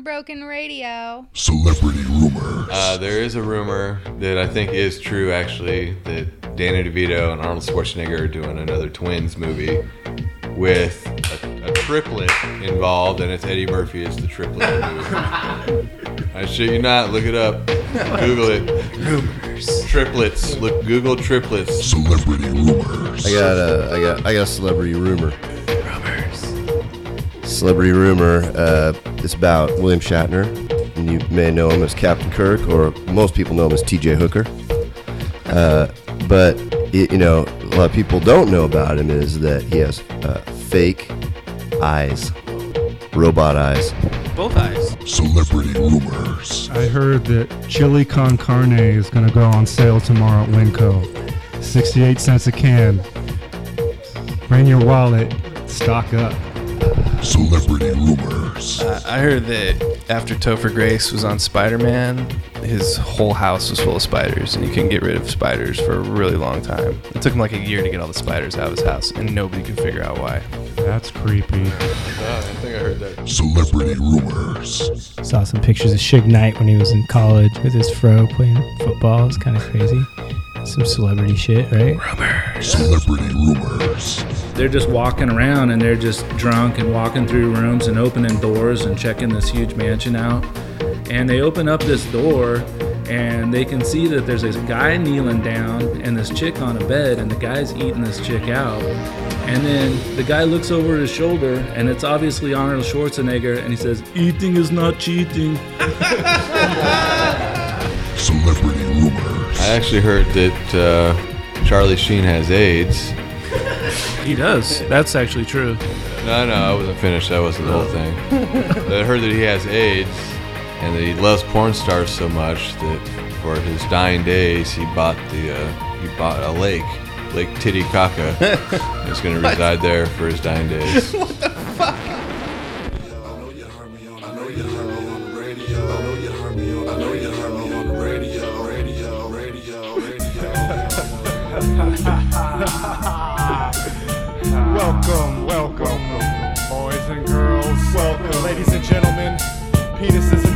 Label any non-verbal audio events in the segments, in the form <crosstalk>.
celebrity Broken Radio. Celebrity rumors. Uh, there is a rumor that I think is true, actually, that Danny DeVito and Arnold Schwarzenegger are doing another twins movie with a, a triplet involved, and it's Eddie Murphy as the triplet. in the movie. <laughs> I shit you not. Look it up. Google it. Rumors. Triplets. Look. Google triplets. Celebrity rumors. I got a, I got, I got a celebrity rumor. Celebrity rumor. Uh, it's about William Shatner, and you may know him as Captain Kirk, or most people know him as T.J. Hooker. Uh, but y- you know, a lot of people don't know about him is that he has uh, fake eyes, robot eyes. Both eyes. Celebrity rumors. I heard that chili con carne is going to go on sale tomorrow at Winco. 68 cents a can. Bring your wallet. Stock up. Celebrity rumors. Uh, I heard that after Topher Grace was on Spider Man, his whole house was full of spiders, and he couldn't get rid of spiders for a really long time. It took him like a year to get all the spiders out of his house, and nobody could figure out why. That's creepy. I think I heard that. Celebrity rumors. Saw some pictures of Suge Knight when he was in college with his fro playing football. It's kind of crazy. Some celebrity shit, right? Rumors. Celebrity rumors. They're just walking around and they're just drunk and walking through rooms and opening doors and checking this huge mansion out. And they open up this door and they can see that there's this guy kneeling down and this chick on a bed and the guy's eating this chick out. And then the guy looks over his shoulder and it's obviously Arnold Schwarzenegger and he says, Eating is not cheating. <laughs> Celebrity rumors. I actually heard that uh, Charlie Sheen has AIDS. He does. That's actually true. No, no, I wasn't finished. That wasn't the whole thing. I heard that he has AIDS and that he loves porn stars so much that for his dying days he bought the uh, he bought a lake, Lake Titicaca. <laughs> He's going to reside there for his dying days. Welcome,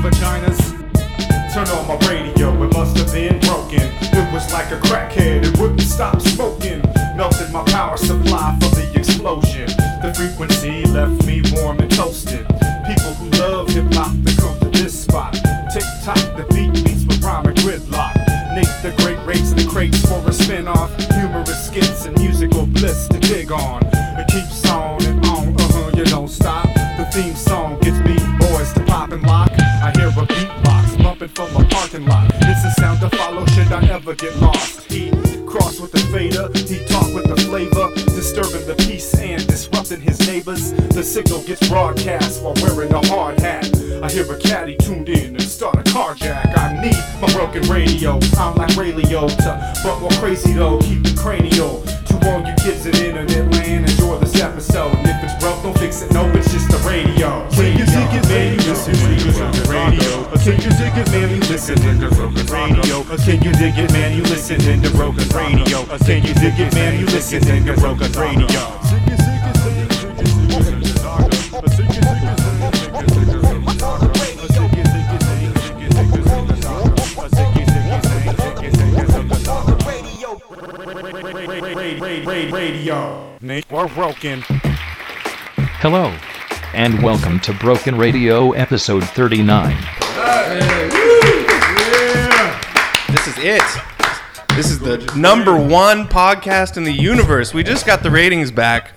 vaginas. Turn on my radio, it must have been broken. It was like a crackhead, it wouldn't stop smoking. Melted my power supply for the explosion. The frequency left me warm and toasted. People who love hip hop, they come to this spot. Tick tock, the beat beats with rhyme and gridlock. Nate the Great rates the crates for a spin-off. Humorous skits and musical bliss to dig on. Should I ever get lost? He cross with the fader, he talk with the flavor, disturbing the peace and disrupting his neighbors. The signal gets broadcast while wearing a hard hat. I hear a caddy tuned in and start a carjack. I need my broken radio. I'm like Ray Liotta, but more crazy though. Keep it cranial. To all you kids in internet land, enjoy this episode. And if it's broke, don't fix it. No, it's just the radio. Can you dig it, man? You listen to radio. Can you dig it, man? You listen to the broken radio. Uh, can you dig it, man? You listen to the broken radio. Uh, can you dig it, man? You listen to the broken radio. Radio. Nate, we're broken. Hello, and welcome to Broken Radio episode 39. This is it. This is the number one podcast in the universe. We just got the ratings back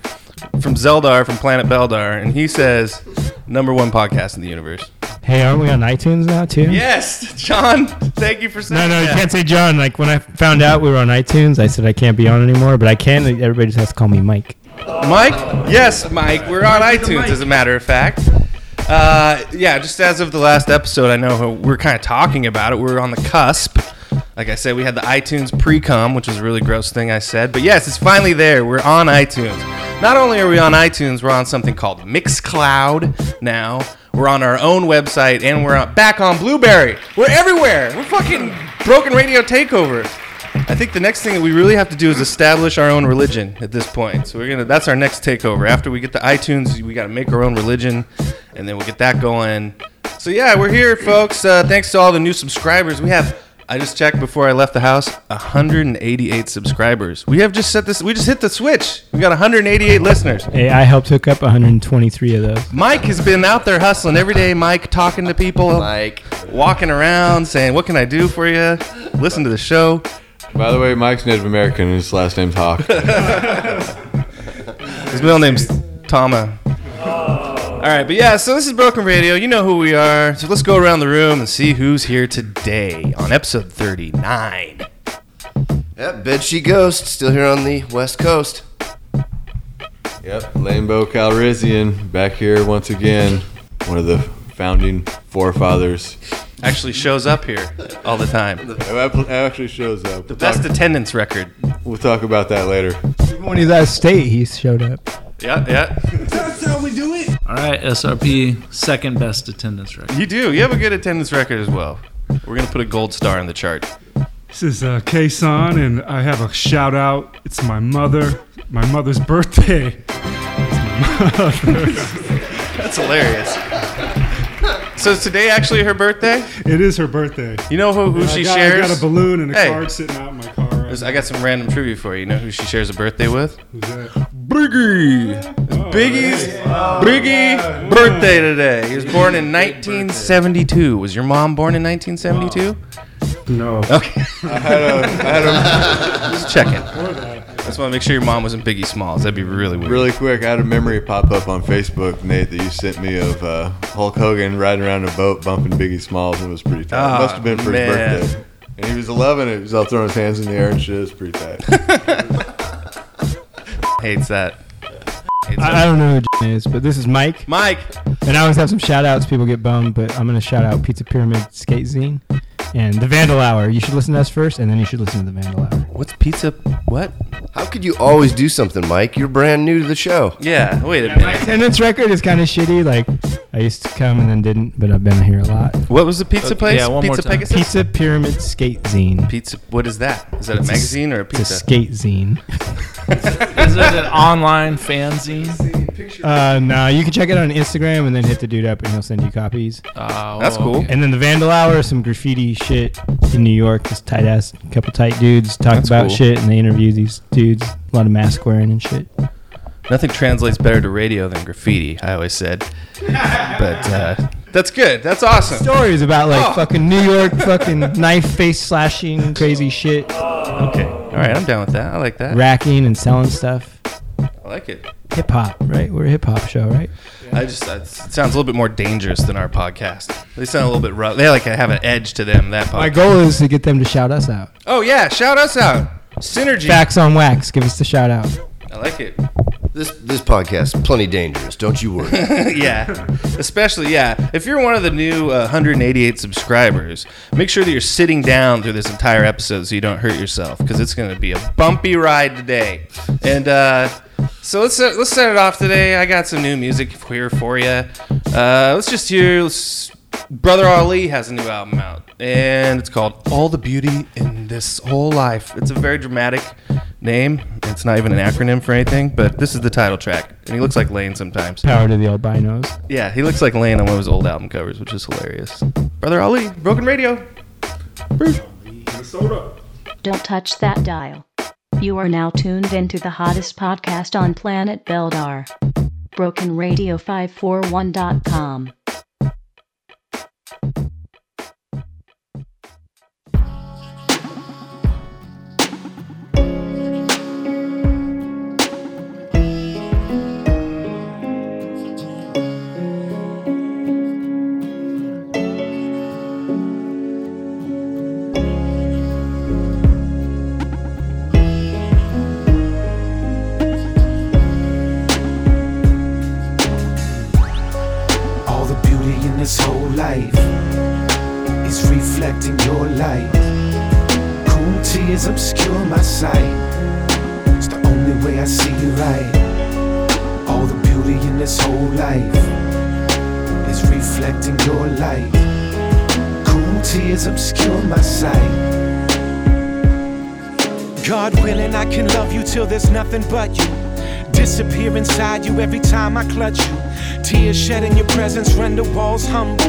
from Zeldar from Planet Beldar, and he says number one podcast in the universe. Hey, aren't we on iTunes now too? Yes, John. Thank you for saying No, no, you can't say John. Like when I found out we were on iTunes, I said I can't be on anymore, but I can. Everybody just has to call me Mike. Mike? Yes, Mike. We're on iTunes, as a matter of fact. Uh, yeah, just as of the last episode, I know we're kind of talking about it. We're on the cusp. Like I said, we had the iTunes pre-com, which was a really gross thing I said. But yes, it's finally there. We're on iTunes. Not only are we on iTunes, we're on something called Mixcloud now. We're on our own website, and we're back on Blubrry. We're everywhere. We're fucking broken radio takeover. I think the next thing that we really have to do is establish our own religion at this point. So we're gonna that's our next takeover. After we get the iTunes, we gotta make our own religion and then we'll get that going. So yeah, we're here, folks. Uh, thanks to all the new subscribers. We have. I just checked before I left the house. 188 subscribers. We have just set this. We just hit the switch. We got 188 listeners. Hey, I helped hook up 123 of those. Mike has been out there hustling every day. Mike talking to people, Mike. walking around, saying, "What can I do for you?" Listen to the show. By the way, Mike's Native American and his last name's Hawk. <laughs> His middle name's Tama. Oh. All right, but yeah, so this is Broken Radio. You know who we are. So let's go around the room and see who's here today on episode 39. Yep, Bedsheet Ghost, still here on the West Coast. yep, Lambo Calrissian back here once again. One of the founding forefathers. Actually shows up here all the time. Who actually shows up. The best attendance record. We'll talk about that later. When he's out of state, he showed up. Yeah, yeah. All right, SRP, second best attendance record. You do. You have a good attendance record as well. We're going to put a gold star in the chart. This is uh, Kason, and I have a shout out. It's my mother, my mother's birthday. <laughs> That's hilarious. So is today actually her birthday? It is her birthday. You know who, who I she got, shares? I got a balloon and a Hey. card sitting out in my car. Right I got some random trivia for you. You know who she shares a birthday with? Who's that? Biggie. It's Biggie's Biggie birthday today. He was born in 1972. Was your mom born in 1972? No. Okay, I had a, I had a <laughs> just checking. I just want to make sure your mom wasn't Biggie Smalls. That'd be really weird. really quick. I had a memory pop up on Facebook, Nate, that you sent me of uh, Hulk Hogan riding around a boat bumping Biggie Smalls. and It was pretty tight. Ah, Must have been for man. his birthday. And he was 11. He was all throwing his hands in the air and shit. It was pretty tight. <laughs> Hates that. Hates I, I that. don't know who Jen is, but this is Mike. Mike. And I always have some shout outs. People get bummed, but I'm going to shout out Pizza Pyramid Skate Zine and The Vandal Hour. You should listen to us first, and then you should listen to The Vandal Hour. What's pizza? What? How could you always do something, Mike? You're brand new to the show. Yeah. Wait a minute. Attendance record is kind of shitty. Like, I used to come and then didn't, but I've been here a lot. What was the pizza Okay, place? yeah, one more pizza time. Pegasus. Pizza Pyramid Skate Zine. Pizza. What is that? Is that a It's a- magazine or a It's a pizza? skate zine. <laughs> Is it an online fanzine? Uh, no, you can check it on Instagram and then hit the dude up and he'll send you copies. Oh, That's cool. okay. And then the Vandal Hour some graffiti shit in New York. This tight ass, couple tight dudes talk That's about cool. shit and they interview these dudes. A lot of mask wearing and shit. Nothing translates better to radio than graffiti. I always said. <laughs> But uh, that's good. That's awesome. Stories about like Oh. fucking New York, fucking <laughs> knife face slashing, crazy shit, Okay. All right. I'm down with that. I like that. racking and selling stuff. I like it. Hip hop, right? We're a hip hop show, right? I just it sounds a little bit more dangerous than our podcast. They sound a little bit rough. They like have an edge to them. That podcast. My goal is to get them to shout us out. Oh yeah, shout us out. Synergy. Facts on wax. Give us the shout out. I like it. This this podcast plenty dangerous. Don't you worry. <laughs> yeah, especially yeah. If you're one of the new uh, 188 subscribers, make sure that you're sitting down through this entire episode so you don't hurt yourself because it's going to be a bumpy ride today. And uh, so let's set, let's set it off today. I got some new music here for you. Uh, let's just hear. Let's, Brother Ali has a new album out, and it's called "All the Beauty in This Whole Life." It's a very dramatic name. It's not even an acronym for anything, but this is the title track, and he looks like Lane sometimes. Power to the albinos. Yeah, he looks like Lane on one of his old album covers, which is hilarious. Brother Ali, Broken Radio. Don't touch that dial. You are now tuned into the hottest podcast on planet Beldar. Broken Radio 541.com. nothing but you. Disappear inside you every time I clutch you. Tears shed in your presence render walls humble.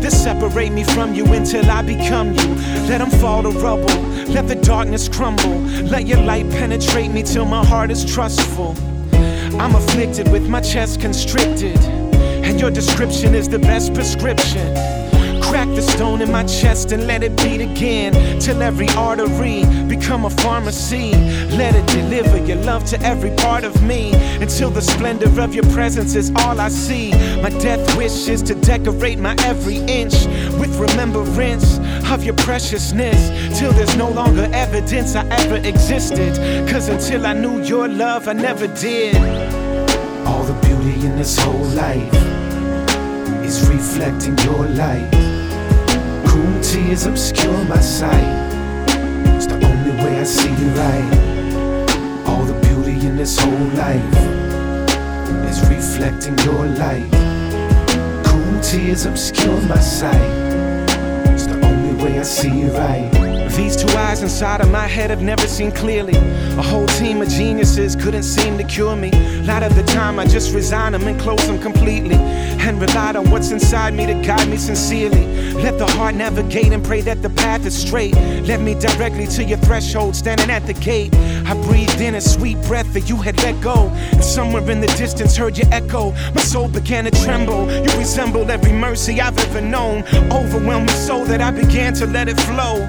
This separate me from you until I become you. Let them fall to rubble. Let the darkness crumble. Let your light penetrate me till my heart is trustful. I'm afflicted with my chest constricted. And your description is the best prescription. The stone in my chest and let it beat again till every artery become a pharmacy. Let it deliver your love to every part of me until the splendor of your presence is all I see. My death wish is to decorate my every inch with remembrance of your preciousness till there's no longer evidence I ever existed. Cause until I knew your love, I never did. All the beauty in this whole life is reflecting your light. Cruel tears obscure my sight. It's the only way I see you right. All the beauty in this whole life is reflecting your light. Cruel tears obscure my sight. It's the only way I see you right. These two eyes inside of my head have never seen clearly. A whole team of geniuses couldn't seem to cure me. A lot of the time I just resign them and close them completely. And relied on what's inside me to guide me sincerely. Let the heart navigate and pray that the path is straight. Let me directly to your threshold, standing at the gate. I breathed in a sweet breath that you had let go. And somewhere in the distance heard your echo. My soul began to tremble. You resembled every mercy I've ever known. Overwhelmed me so that I began to let it flow.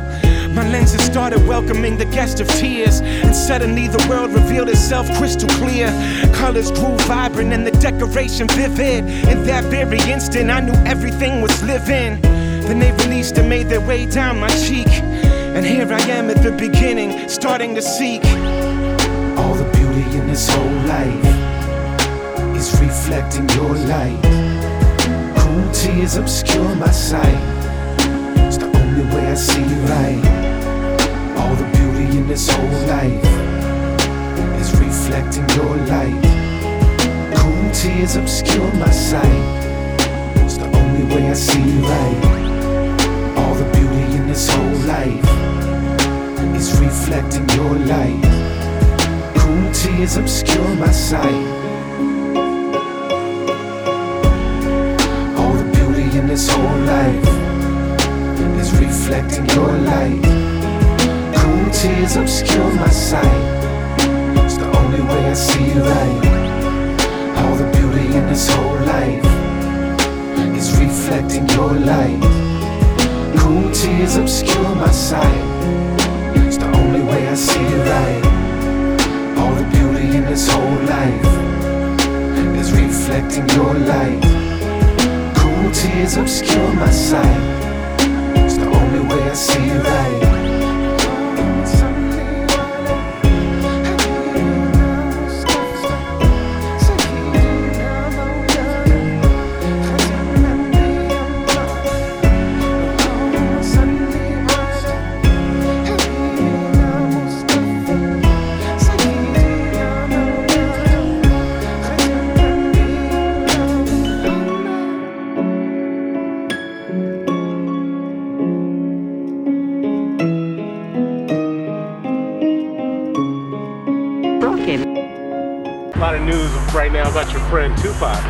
My lenses started welcoming the guest of tears, and suddenly the world revealed itself crystal clear. Colors grew vibrant and the decoration vivid. In that very instant, I knew everything was living. Then they released and made their way down my cheek. And here I am at the beginning, starting to seek. All the beauty in this whole life is reflecting your light. Cruel tears obscure my sight. It's the only way I see you right. All the beauty in this whole life is reflecting your light. Cool tears obscure my sight. It's the only way I see right. All the beauty in this whole life is reflecting your light. Cruel tears obscure my sight. All the beauty in this whole life is reflecting your light. Cruel tears obscure my sight. It's the only way I see you right. All the beauty in this whole life is reflecting your light. Cool tears obscure my sight. It's the only way I see you right. All the beauty in this whole life is reflecting your light. Cool tears obscure my sight. It's the only way I see you friend Tupac.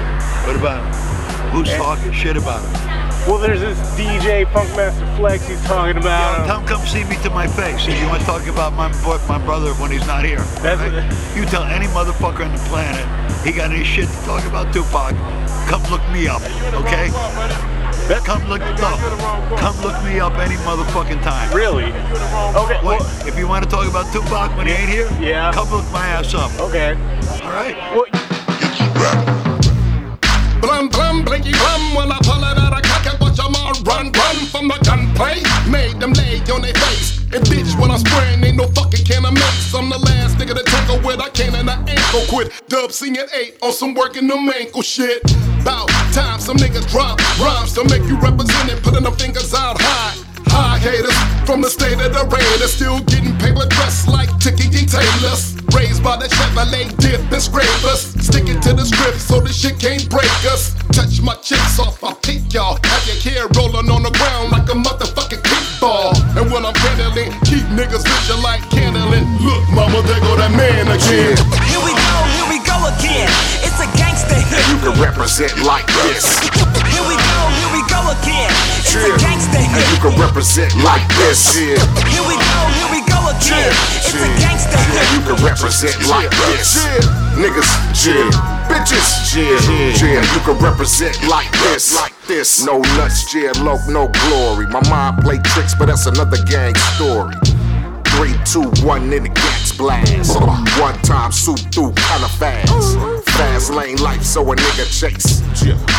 What about him? Who's talking shit about him? Well, there's this DJ Funkmaster Flex. He's talking about. Yeah, tell him come see me to my face. If you want to talk about my boy, my brother when he's not here. That's right? You tell any motherfucker on the planet he got any shit to talk about Tupac, come look me up, okay? Come look no, come look me up any motherfucking time. Really? Okay. Wait, if you want to talk about Tupac when he ain't here, yeah, come look my ass up. Okay. All right. Well, blinky blam when I pull it out I cock it watch 'em all run run from the gunplay. Made them lay on their face. And bitch when I'm ain't no fucking can of mace. I'm the last nigga to a with I can and I ain't gon' quit. Dub at 8 on some working them ankle shit. Bout time some niggas drop rhymes to make you represent it putting them fingers out high. High haters from the state of the Raiders still getting paper dressed like Tiki Taylors Raised by the Chevrolet dip and scrapers Sticking to the script so the shit can't break us Touch my chips off, I pick y'all Have your kid rolling on the ground like a motherfucking kickball And when I'm pedaling, keep niggas vision like candling Look mama, there go that man again Here we go, here we go again. It's a gangster hit. You can represent like this. Here we go, here we go again. It's a Yeah. gangsta And hit. you can represent like this. Yeah. Here we go, here we go again. It's a gangsta Yeah, hit. you can represent like this. Niggas, yeah. Bitches, yeah. Yeah, you can represent like this. Like this. No nuts, yeah, low, no glory. My mind play tricks, but that's another gang story. Three, two, one in the gas blast. One time soup through kinda fast. Fast lane life, so a nigga chase.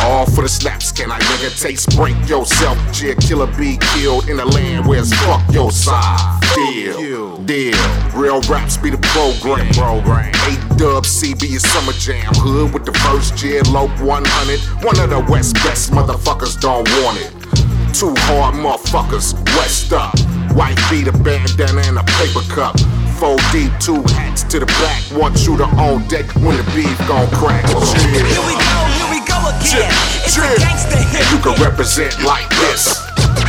All for the snaps, can I nigga taste? Break yourself, yeah, killer be killed in a land where it's fuck your side. Deal, deal. Real raps be the program. Program. Eight dub CB is summer jam. Hood with the first year, low 100. One of the West best motherfuckers don't want it. Two hard motherfuckers, west up. White beat a bandana and a paper cup. Four deep, two hats to the back. One shooter on deck when the beef gon' crack. Here we go, here we go again. It's a gangsta hit. You can represent like this.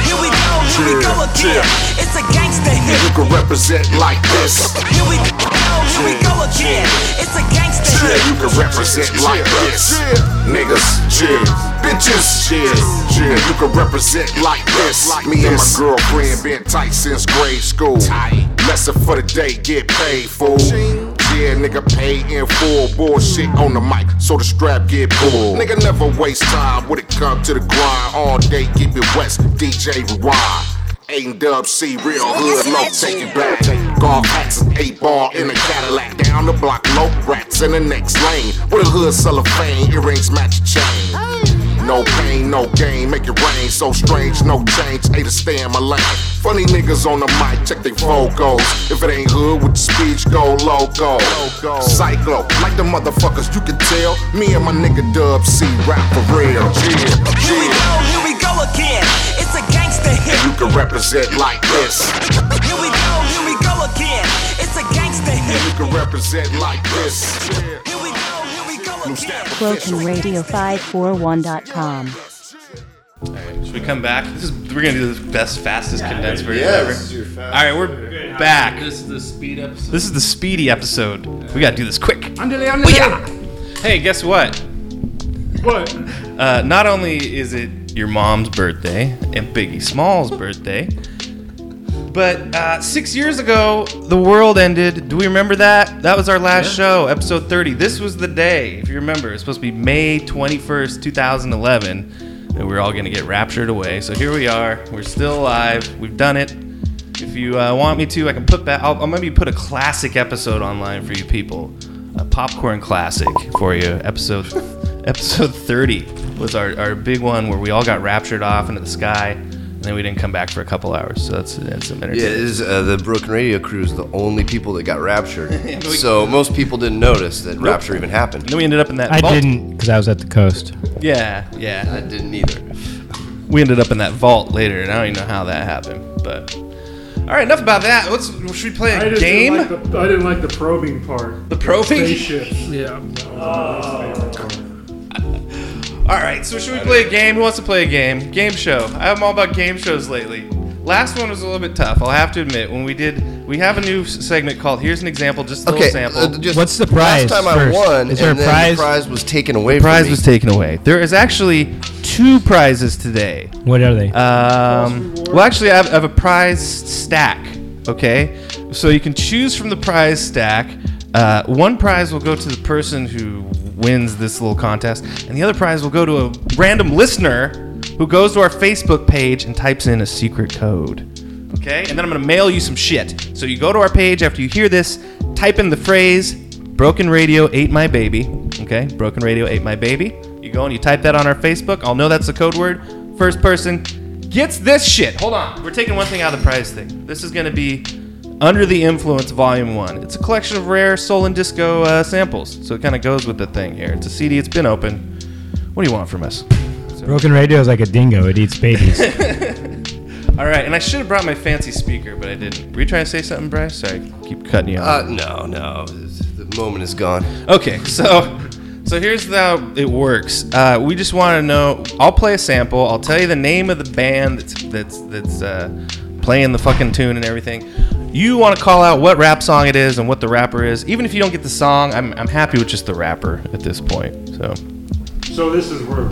Here we go, here we go again. It's a gangsta hit. You can represent like this. Here we go, here we go again. It's a gangsta Yeah, you can represent like this. Niggas, chill. Bitches, chill. Yeah, you can represent like this. Me and my girlfriend been tight since grade school. Lesson for the day, get paid, fool. Yeah, nigga pay in full. Bullshit on the mic, so the strap get pulled. Nigga never waste time when it come to the grind. All day, keep it west. DJ rewind. Eight and dub C, real hood, no take it back. Golf hats and eight ball in a Cadillac. Down the block, low rats in the next lane. With a hood cellophane, earrings match chain. No pain, no gain, make it rain. So strange, no change, A to stay in my lane. Funny niggas on the mic, check they vocals. If it ain't hood with the speech, go loco. Cyclo, like the motherfuckers, you can tell. Me and my nigga Dub C rap for real. Yeah, Here we go, here we go again. It's a gangsta hit. You can represent like this. Here we go, here we go again. It's a gangsta hit. You can represent like this. Here we go, here we go again. BrokenRadio541.com. Should we come back? This is we're gonna do the best, fastest condensed version Yeah, ever. this is your fast- All right, we're back. This is the speed episode. This is the speedy episode. We gotta do this quick. Andale, andale. Hey, guess what? What? Uh, not only is it your mom's birthday and Biggie Small's birthday, but uh, six years ago the world ended. Do we remember that? That was our last show, episode 30. This was the day, if you remember. It's supposed to be May 21st, 2011, and we're all gonna get raptured away. So here we are. We're still alive. We've done it. If you uh, want me to, I can put back. I'll, I'll maybe put a classic episode online for you people. A popcorn classic for you. Episode <laughs> episode 30 was our, our big one where we all got raptured off into the sky, and then we didn't come back for a couple hours. So that's that's some Yeah, entertainment. is, uh, the Broken Radio crew is the only people that got raptured. <laughs> but so most people didn't notice that Nope. rapture even happened. And then we ended up in that. I vault. didn't because I was at the coast. Yeah, yeah. I didn't either. We ended up in that vault later, and I don't even know how that happened. But all right, enough about that. Let's should we play I a just game? Didn't like the, I didn't like the probing part. The probing? Spaceships. Yeah. that All right, so should we play a game? Who wants to play a game? Game show. I'm all about game shows lately. Last one was a little bit tough. I'll have to admit. When we did, we have a new s- segment called "Here's an example." Just a Okay, little sample. uh, just What's the prize Last time first? I won, Is there and a then prize? the prize was taken away the prize from me. was taken away. There is actually two prizes today. What are they? Um, well, actually, I have, I have a prize stack. Okay, so you can choose from the prize stack. Uh, one prize will go to the person who wins this little contest, and the other prize will go to a random listener who goes to our Facebook page and types in a secret code. Okay, and then I'm gonna mail you some shit. So you go to our page after you hear this, type in the phrase "Broken Radio ate my baby." Okay, Broken Radio ate my baby. You go and you type that on our Facebook. I'll know that's the code word. First person gets this shit. Hold on, we're taking one thing out of the prize thing. This is gonna be Under the Influence Volume One. It's a collection of rare soul and disco uh, samples, so it kind of goes with the thing here. It's a CD. It's been open. What do you want from us? Broken radio is like a dingo. It eats babies. <laughs> All right, and I should have brought my fancy speaker, but I didn't. Were you trying to say something, Bryce? Sorry, I keep cutting you off. Uh, no, no. The moment is gone. Okay, so so here's how it works. Uh, we just want to know. I'll play a sample. I'll tell you the name of the band that's that's that's uh, playing the fucking tune and everything. You want to call out what rap song it is and what the rapper is. Even if you don't get the song, I'm I'm happy with just the rapper at this point. So So this is where,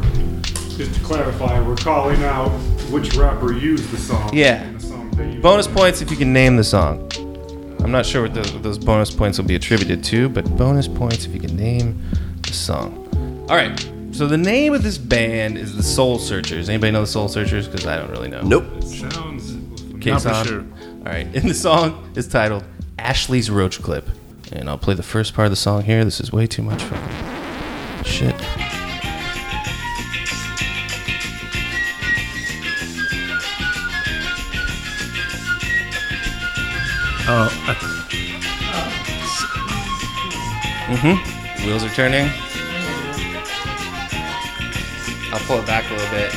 just to clarify, we're calling out which rapper used the song. Yeah. the song they used. Bonus points if you can name the song. I'm not sure what those, what those bonus points will be attributed to, but bonus points if you can name the song. All right. So the name of this band is the Soul Searchers. Anybody know the Soul Searchers? Because I don't really know. Nope. Sounds. Case Not for on. sure. All right. And the song is titled Ashley's Roach Clip. And I'll play the first part of the song here. This is way too much fucking shit. Oh, I, Mm-hmm. Wheels are turning. I'll pull it back a little bit.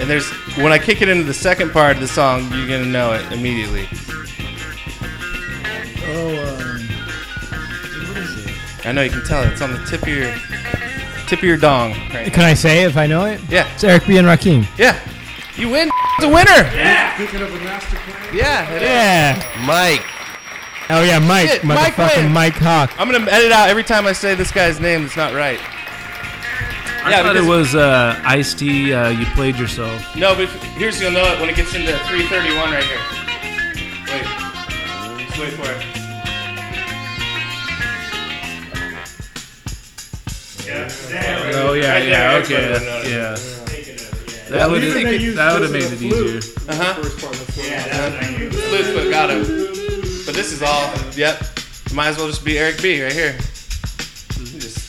And there's when I kick it into the second part of the song, you're gonna know it immediately. oh, um, what is it? I know you can tell it. It's on the tip of your tip of your dong. Right Can I say if I know it? Yeah. It's Eric B. and Rakim. Yeah. You win. It's a winner. Thinking of a master plan? Yeah. it is. Yeah. Mike. Oh yeah, Mike. Shit, Mike motherfucking wins. Mike Hawk. I'm gonna edit out every time I say this guy's name It's not right. I Yeah, thought it was uh, Ice T. Uh, you played yourself. No, but here's you'll know it when it gets into 331 right here. Wait. Just wait for it. Yeah. Oh yeah, Right yeah, there, okay, everybody yeah. it. That would Even that would have made it easier. Uh huh. First part of the song. Flute, but got him. But this is all. Yep. Might as well just be Eric B. right here.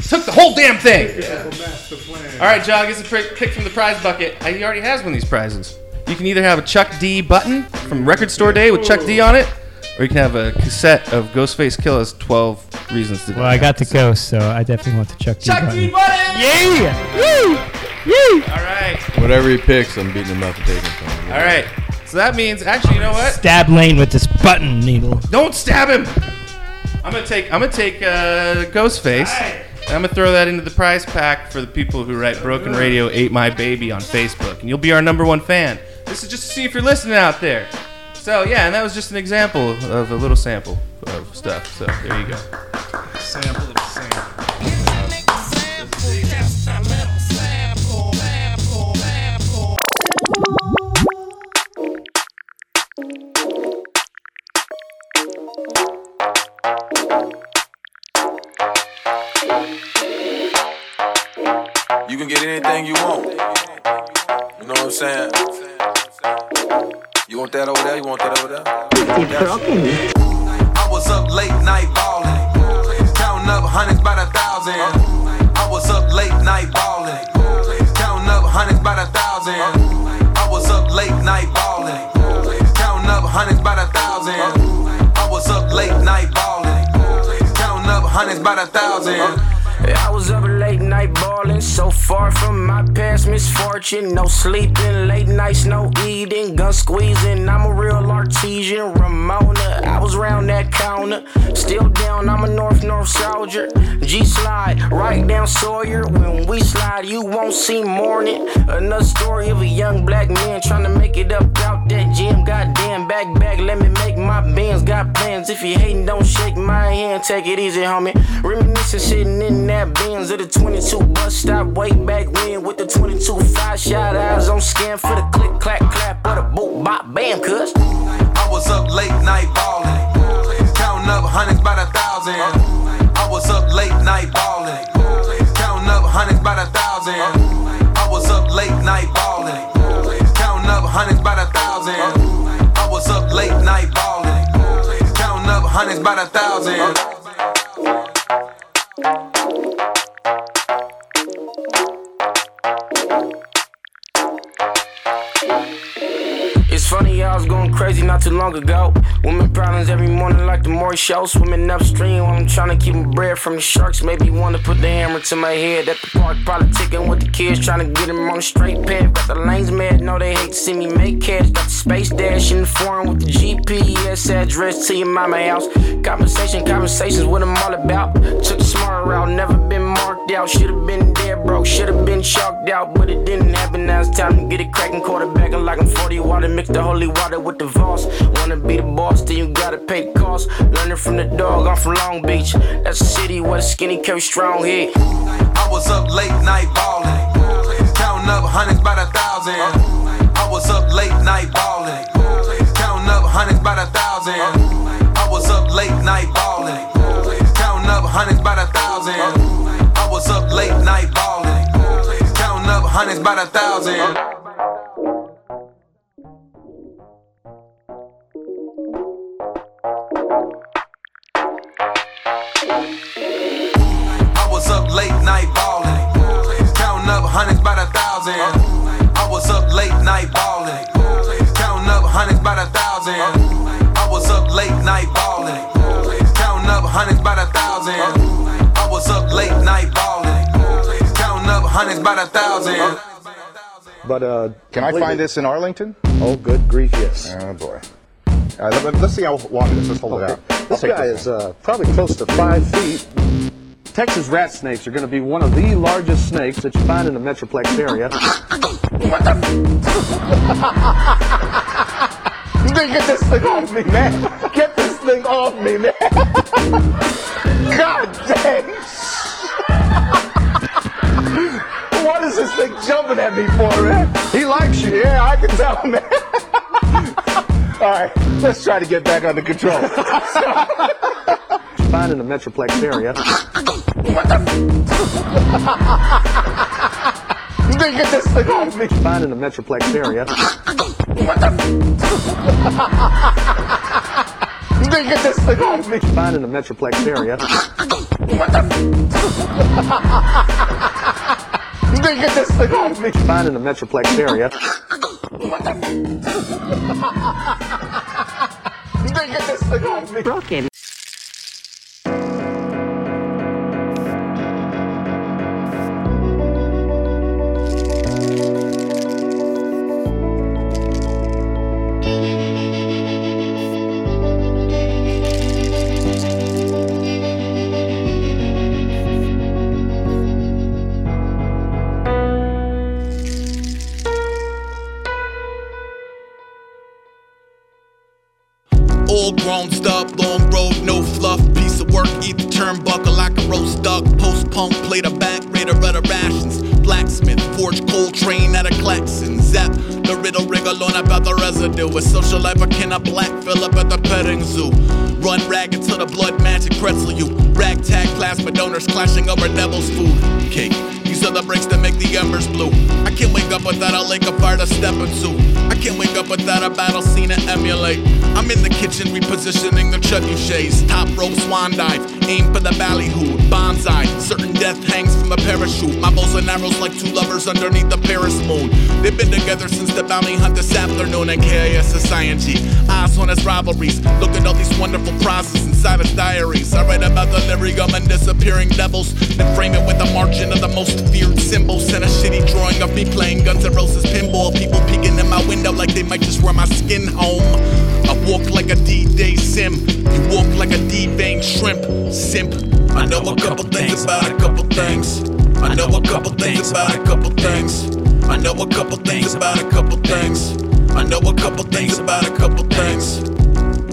He just took the whole damn thing. Thinking of a master plan. All right, John gets a pick pick from the prize bucket. Uh, He already has one of these prizes. You can either have a Chuck D button from Record Store Day with Chuck D on it, or you can have a cassette of Ghostface Killah's 12 Reasons to Die. Well, I got the ghost, so I definitely want the Chuck D button. Chuck button. D button! Yeah! Woo! Woo! All right. Whatever he picks, I'm beating him up and taking it from him. All right. So that means, actually, you know what? Stab Lane with this button needle. Don't stab him. I'm gonna take. I'm gonna take uh, Ghostface. And I'm gonna throw that into the prize pack for the people who write Broken Radio Ate My Baby on Facebook, and you'll be our number one fan. This is just to see if you're listening out there. So yeah, and that was just an example of a little sample of stuff. So there you go. Sample of sample. Get anything you want. You know what I'm saying? You want that over there? You want that over there? I was up late night ballin', counting up hundreds by the thousand. I was up late night ballin', counting up hundreds by the thousand. I was up late night ballin', counting up hundreds by the thousand. I was up late night ballin', counting up hundreds by the thousand. I was up late night ballin', so far from my past misfortune. No sleeping, late nights, no eating, gun squeezing. I'm a real artesian, Ramona. I was round that counter, still down. I'm a North North soldier. G slide right down Sawyer. When we slide, you won't see morning. Another story of a young black man trying to make it up out that gym. Goddamn, back back, let me make my bands. Got plans. If you hating, don't shake my hand. Take it easy, homie. Reminiscing, sitting in that Benz at the 22 bus stop way back when with the 22 five shot eyes on scan for the click clack clap or the boot bop bam. Cuz I was up late night ballin', counting up hundreds by the thousand. I was up late night ballin', counting up hundreds by the thousand. I was up late night ballin', counting up hundreds by the thousand. I was up late night ballin', counting up hundreds by the thousand. Funny, I was going crazy not too long ago. Women problems every morning like the more show. Swimming upstream while I'm trying to keep my bread from the sharks. Maybe want to put the hammer to my head at the park. Probably ticking with the kids, trying to get them on the straight path. Got the lanes mad, know they hate to see me make cash. Got the space dash in the foreign with the GPS address to your mama house. Conversation, conversations, what I'm all about. Took the smart route, never been marked out. Should've been dead broke, should've been chalked out, but it didn't happen. Now it's time to get it cracking, quarterbacking like I'm 40 water. Mix the holy water with the Voss. Wanna be the boss, then you gotta pay costs. Learning from the dog, I'm from Long Beach. That's a city where the skinny carry strong hit. I was up late night ballin', counting up hundreds by the thousand. I was up late night ballin', counting up hundreds by the thousand. I was up late night ballin', counting up hundreds by the thousand. I was up late night ballin', counting up hundreds by the thousand. I was up late night ballin', counting up hundreds by the thousand. I was up late night ballin', counting up hundreds by the thousand. I was up late night ballin', counting up hundreds by the thousand. I was up late night ballin', counting up hundreds by the thousand. But uh, can I find this in Arlington? Oh, good grief, yes. Oh boy. All right, let, us see how long this Let's hold out. This guy is uh, probably close to five feet. Texas rat snakes are going to be one of the largest snakes that you find in the Metroplex area. <laughs> Get this thing off me, man. Get this thing off me, man. God dang. What is this thing jumping at me for, man? He likes you, yeah, I can tell, man. All right, let's try to get back under control. <laughs> Find in the Metroplex area. Get this thing off me. Find in the Metroplex area. Get this thing off me. Find in the Metroplex area. Get <laughs> this thing off me. Find in the Metroplex area. Get this thing off. Broken. Without a lake of fire to step into. I can't wake up without a battle scene to emulate. I'm in the kitchen repositioning the trebuchets. Top rope swan dive, aim for the ballyhoo. Bonsai, certain death hangs from a parachute. My bows and arrows like two lovers underneath the Paris moon. They've been together since the bounty hunt this afternoon at KIS Society. Eyes on his rivalries. Look at all these wonderful prizes his diaries. I write about the lyrium and disappearing devils. Then frame it with a margin of the most feared symbols. And a shitty drawing of me playing Guns N' Roses pinball. People peeking in my window like they might just wear my skin home. I walk like a D-Day sim. You walk like a D-vein shrimp. Simp. I know a couple things about a couple things. I know a couple things about a couple things. I know a couple things about a couple things. I know a couple things about a couple things.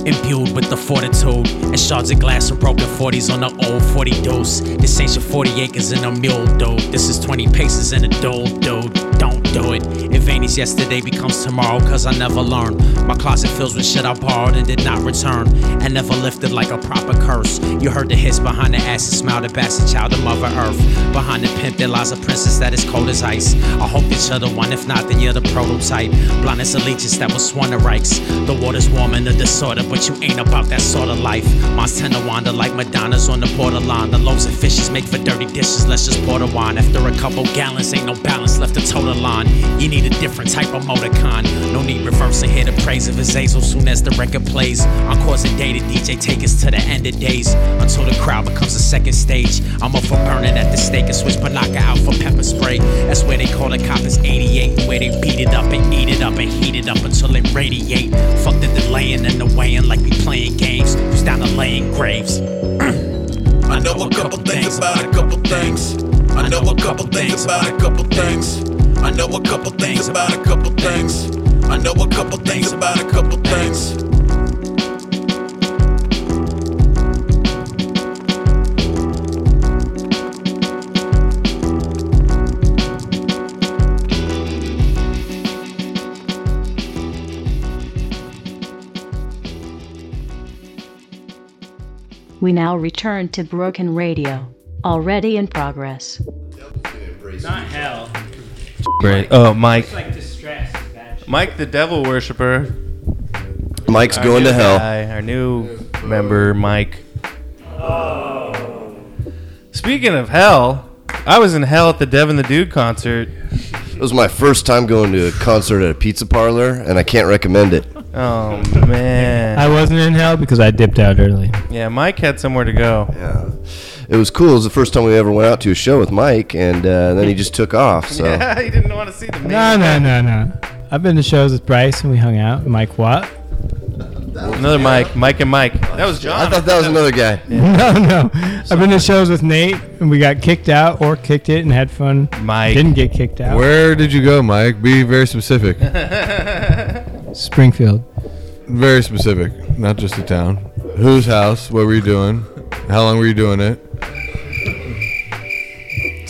Imbued with the fortitude and shards of glass and broken 40s on the old 40 dose. This ain't your 40 acres in a mule, dude. This is 20 paces in a dole, dude. Don't do it. If Vaney's yesterday becomes tomorrow, cause I never learned. My closet fills with shit I borrowed and did not return. And never lifted like a proper curse. You heard the hiss behind the ass acid smile, the bastard child of Mother Earth. Behind the pimp, there lies a princess that is cold as ice. I hope that you're the one, if not, then you're the prototype. Blindness allegiance that was sworn to rights. The water's warm and the disorder, but you ain't about that sort of life. Mine's tend to wander like Madonna's on the borderline. The loaves and fishes make for dirty dishes, let's just pour the wine. After a couple gallons, ain't no balance left to toe the line. You need a different type of motor con. No need reversing here to praise of his Azel soon as the record plays. Encore a day to DJ take us to the end of days. Until the crowd becomes a second stage. I'm up for burning at the stake and switch Panaka out for pepper spray. That's where they call the coppers 88. Where they beat it up and eat it up and heat it up until it radiate. Fuck the delaying and the weighing like we playing games. Who's down to laying graves? I know a couple things about a couple things. I know a couple things about a couple things. I know a couple things about a couple things. I know a couple things about a couple things. We now return to Broken Radio. Already in progress. Not hell. Great. Oh, Mike. Uh, it's like distress. Mike, the devil worshiper. Mike's Our going new to hell. guy, our new member, Mike. Oh. Speaking of hell, I was in hell at the Devin the Dude concert. It was my first time going to a concert at a pizza parlor, and I can't recommend it. Oh man. I wasn't in hell because I dipped out early. Yeah, Mike had somewhere to go. Yeah. It was cool. It was the first time we ever went out to a show with Mike, and uh, then he just took off. So <laughs> Yeah, he didn't want to see the No, no, no, no. I've been to shows with Bryce and we hung out. Mike Watt. Another Mike, Mike and Mike. That was John. I thought that was another guy. <laughs> No, no. I've been to shows with Nate and we got kicked out or kicked it and had fun. Mike. Didn't get kicked out. Where did you go, Mike? Be very specific. <laughs> Springfield. Very specific, not just the town. Whose house? What were you doing? How long were you doing it?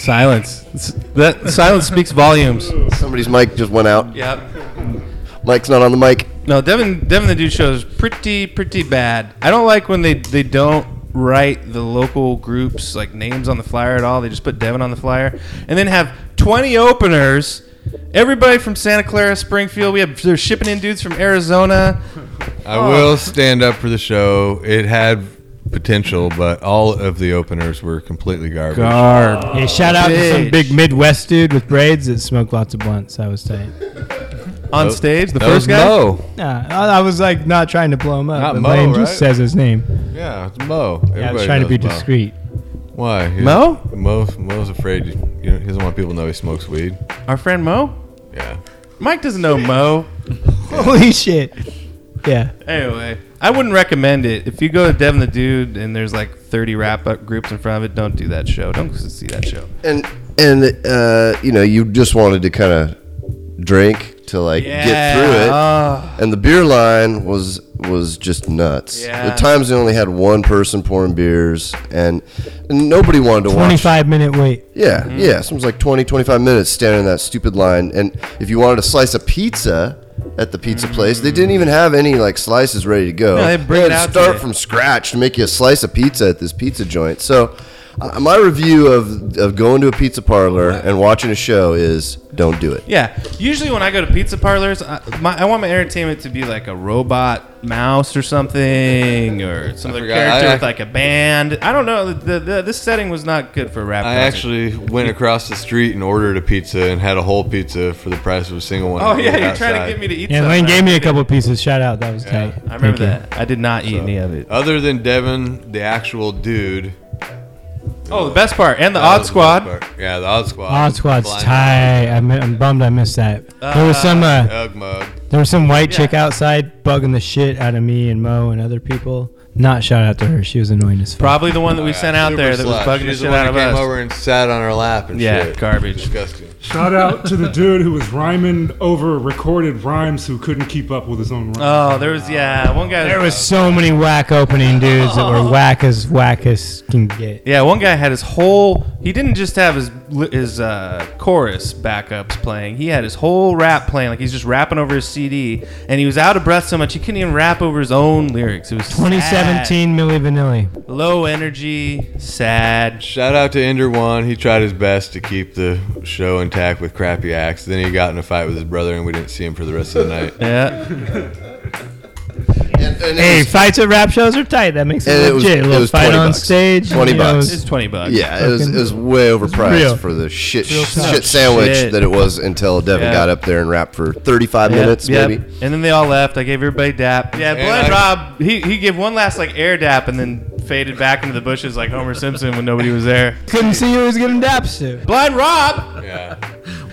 Silence. That silence speaks volumes. somebody's mic just went out. Yep. Mike's not on the mic. No, Devin, Devin the Dude show is pretty, pretty bad. I don't like when they they don't write the local groups like names on the flyer at all. They just put Devin on the flyer, and then have 20 openers. Everybody from Santa Clara, Springfield. We have they're shipping in dudes from Arizona. I will stand up for the show. It had potential, but all of the openers were completely garbage. Garb. Hey, shout out to some big Midwest dude with braids that smoked lots of blunts. I was tight. On That- stage, the that first was guy. Mo. Nah, I I was like not trying to blow him up. Not but Mo, Lane right? just says his name. Yeah, it's Mo. Yeah, I was Everybody trying to be knows Mo. discreet. Why? He- Mo? Mo. Mo's afraid. You, you know, he doesn't want people to know he smokes weed. Our friend Mo. Yeah. Mike doesn't know Mo. <laughs> Holy shit. Yeah. Anyway, I wouldn't recommend it. If you go to Devin the Dude and there's like 30 rap up groups in front of it, don't do that show. Don't see that show. And and uh, you know, you just wanted to kind of drink to like get through it. ah. and the beer line was was just nuts. Yeah. At times they only had one person pouring beers and, and nobody wanted to watch 25 minute wait. Yeah, Mm-hmm. yeah. So it was like 20, 25 minutes standing in that stupid line. And if you wanted a slice of pizza at the pizza place, they didn't even have any like slices ready to go. No, they bring had to out to start you. from scratch to make you a slice of pizza at this pizza joint. So uh, my review of, of going to a pizza parlor and watching a show is don't do it. Yeah. Usually when I go to pizza parlors, I, my, I want my entertainment to be like a robot mouse or something, or <laughs> some I other forgot. character I- with like a band. I don't know. The, the, this setting was not good for rap. I concert. actually went across the street and ordered a pizza and had a whole pizza for the price of a single one. Oh yeah, you're outside. trying to get me to eat. Yeah, something. Lane gave me a couple pieces. Shout out. That was tight. I remember Thank you. that. I did not eat any of it. Other than Devin, the actual dude. Oh, the best part and the That Odd was the Squad. best part. Yeah, the Odd Squad. Odd Squad's Blind tight. I mi- I'm bummed I missed that. there was some uh, Ugg mug. there was some white chick outside bugging the shit out of me and Mo and other people. Not shout out to her. She was annoying as fuck. Probably the one that we sent out Super there that was slut. bugging the She's shit one out that of came us. over and sat on our lap and Yeah, shit. garbage. Disgusting. Shout out to the dude who was rhyming over recorded rhymes who couldn't keep up with his own rhymes. Oh, there was yeah, one guy. There was so many whack opening dudes that were <laughs> whack as whack as can get. Yeah, one guy had his whole. He didn't just have his his uh, chorus backups playing. He had his whole rap playing, like he's just rapping over his CD, and he was out of breath so much he couldn't even rap over his own lyrics. It was 2017 Milli Vanilli. low energy, sad. Shout out to Ender One. He tried his best to keep the show intact with crappy acts. Then he got in a fight with his brother, and we didn't see him for the rest of the night. Yeah. <laughs> And, and Hey, was- fights at rap shows are tight. That makes it And it was- legit. it a little was fight 20 on bucks. stage. 20 you know, bucks. It's twenty bucks. yeah, it was, it was way real. overpriced for the shit Real shit sandwich Shit. that it was until Devin Yeah. got up there and rapped for 35 Yep, minutes, yep. maybe. And then they all left. I gave everybody dap. Yeah, And Blind I- Rob, he, he gave one last like air dap and then faded back into the bushes like Homer Simpson when nobody was there. Couldn't see who he was getting daps to. Blind Rob. Yeah.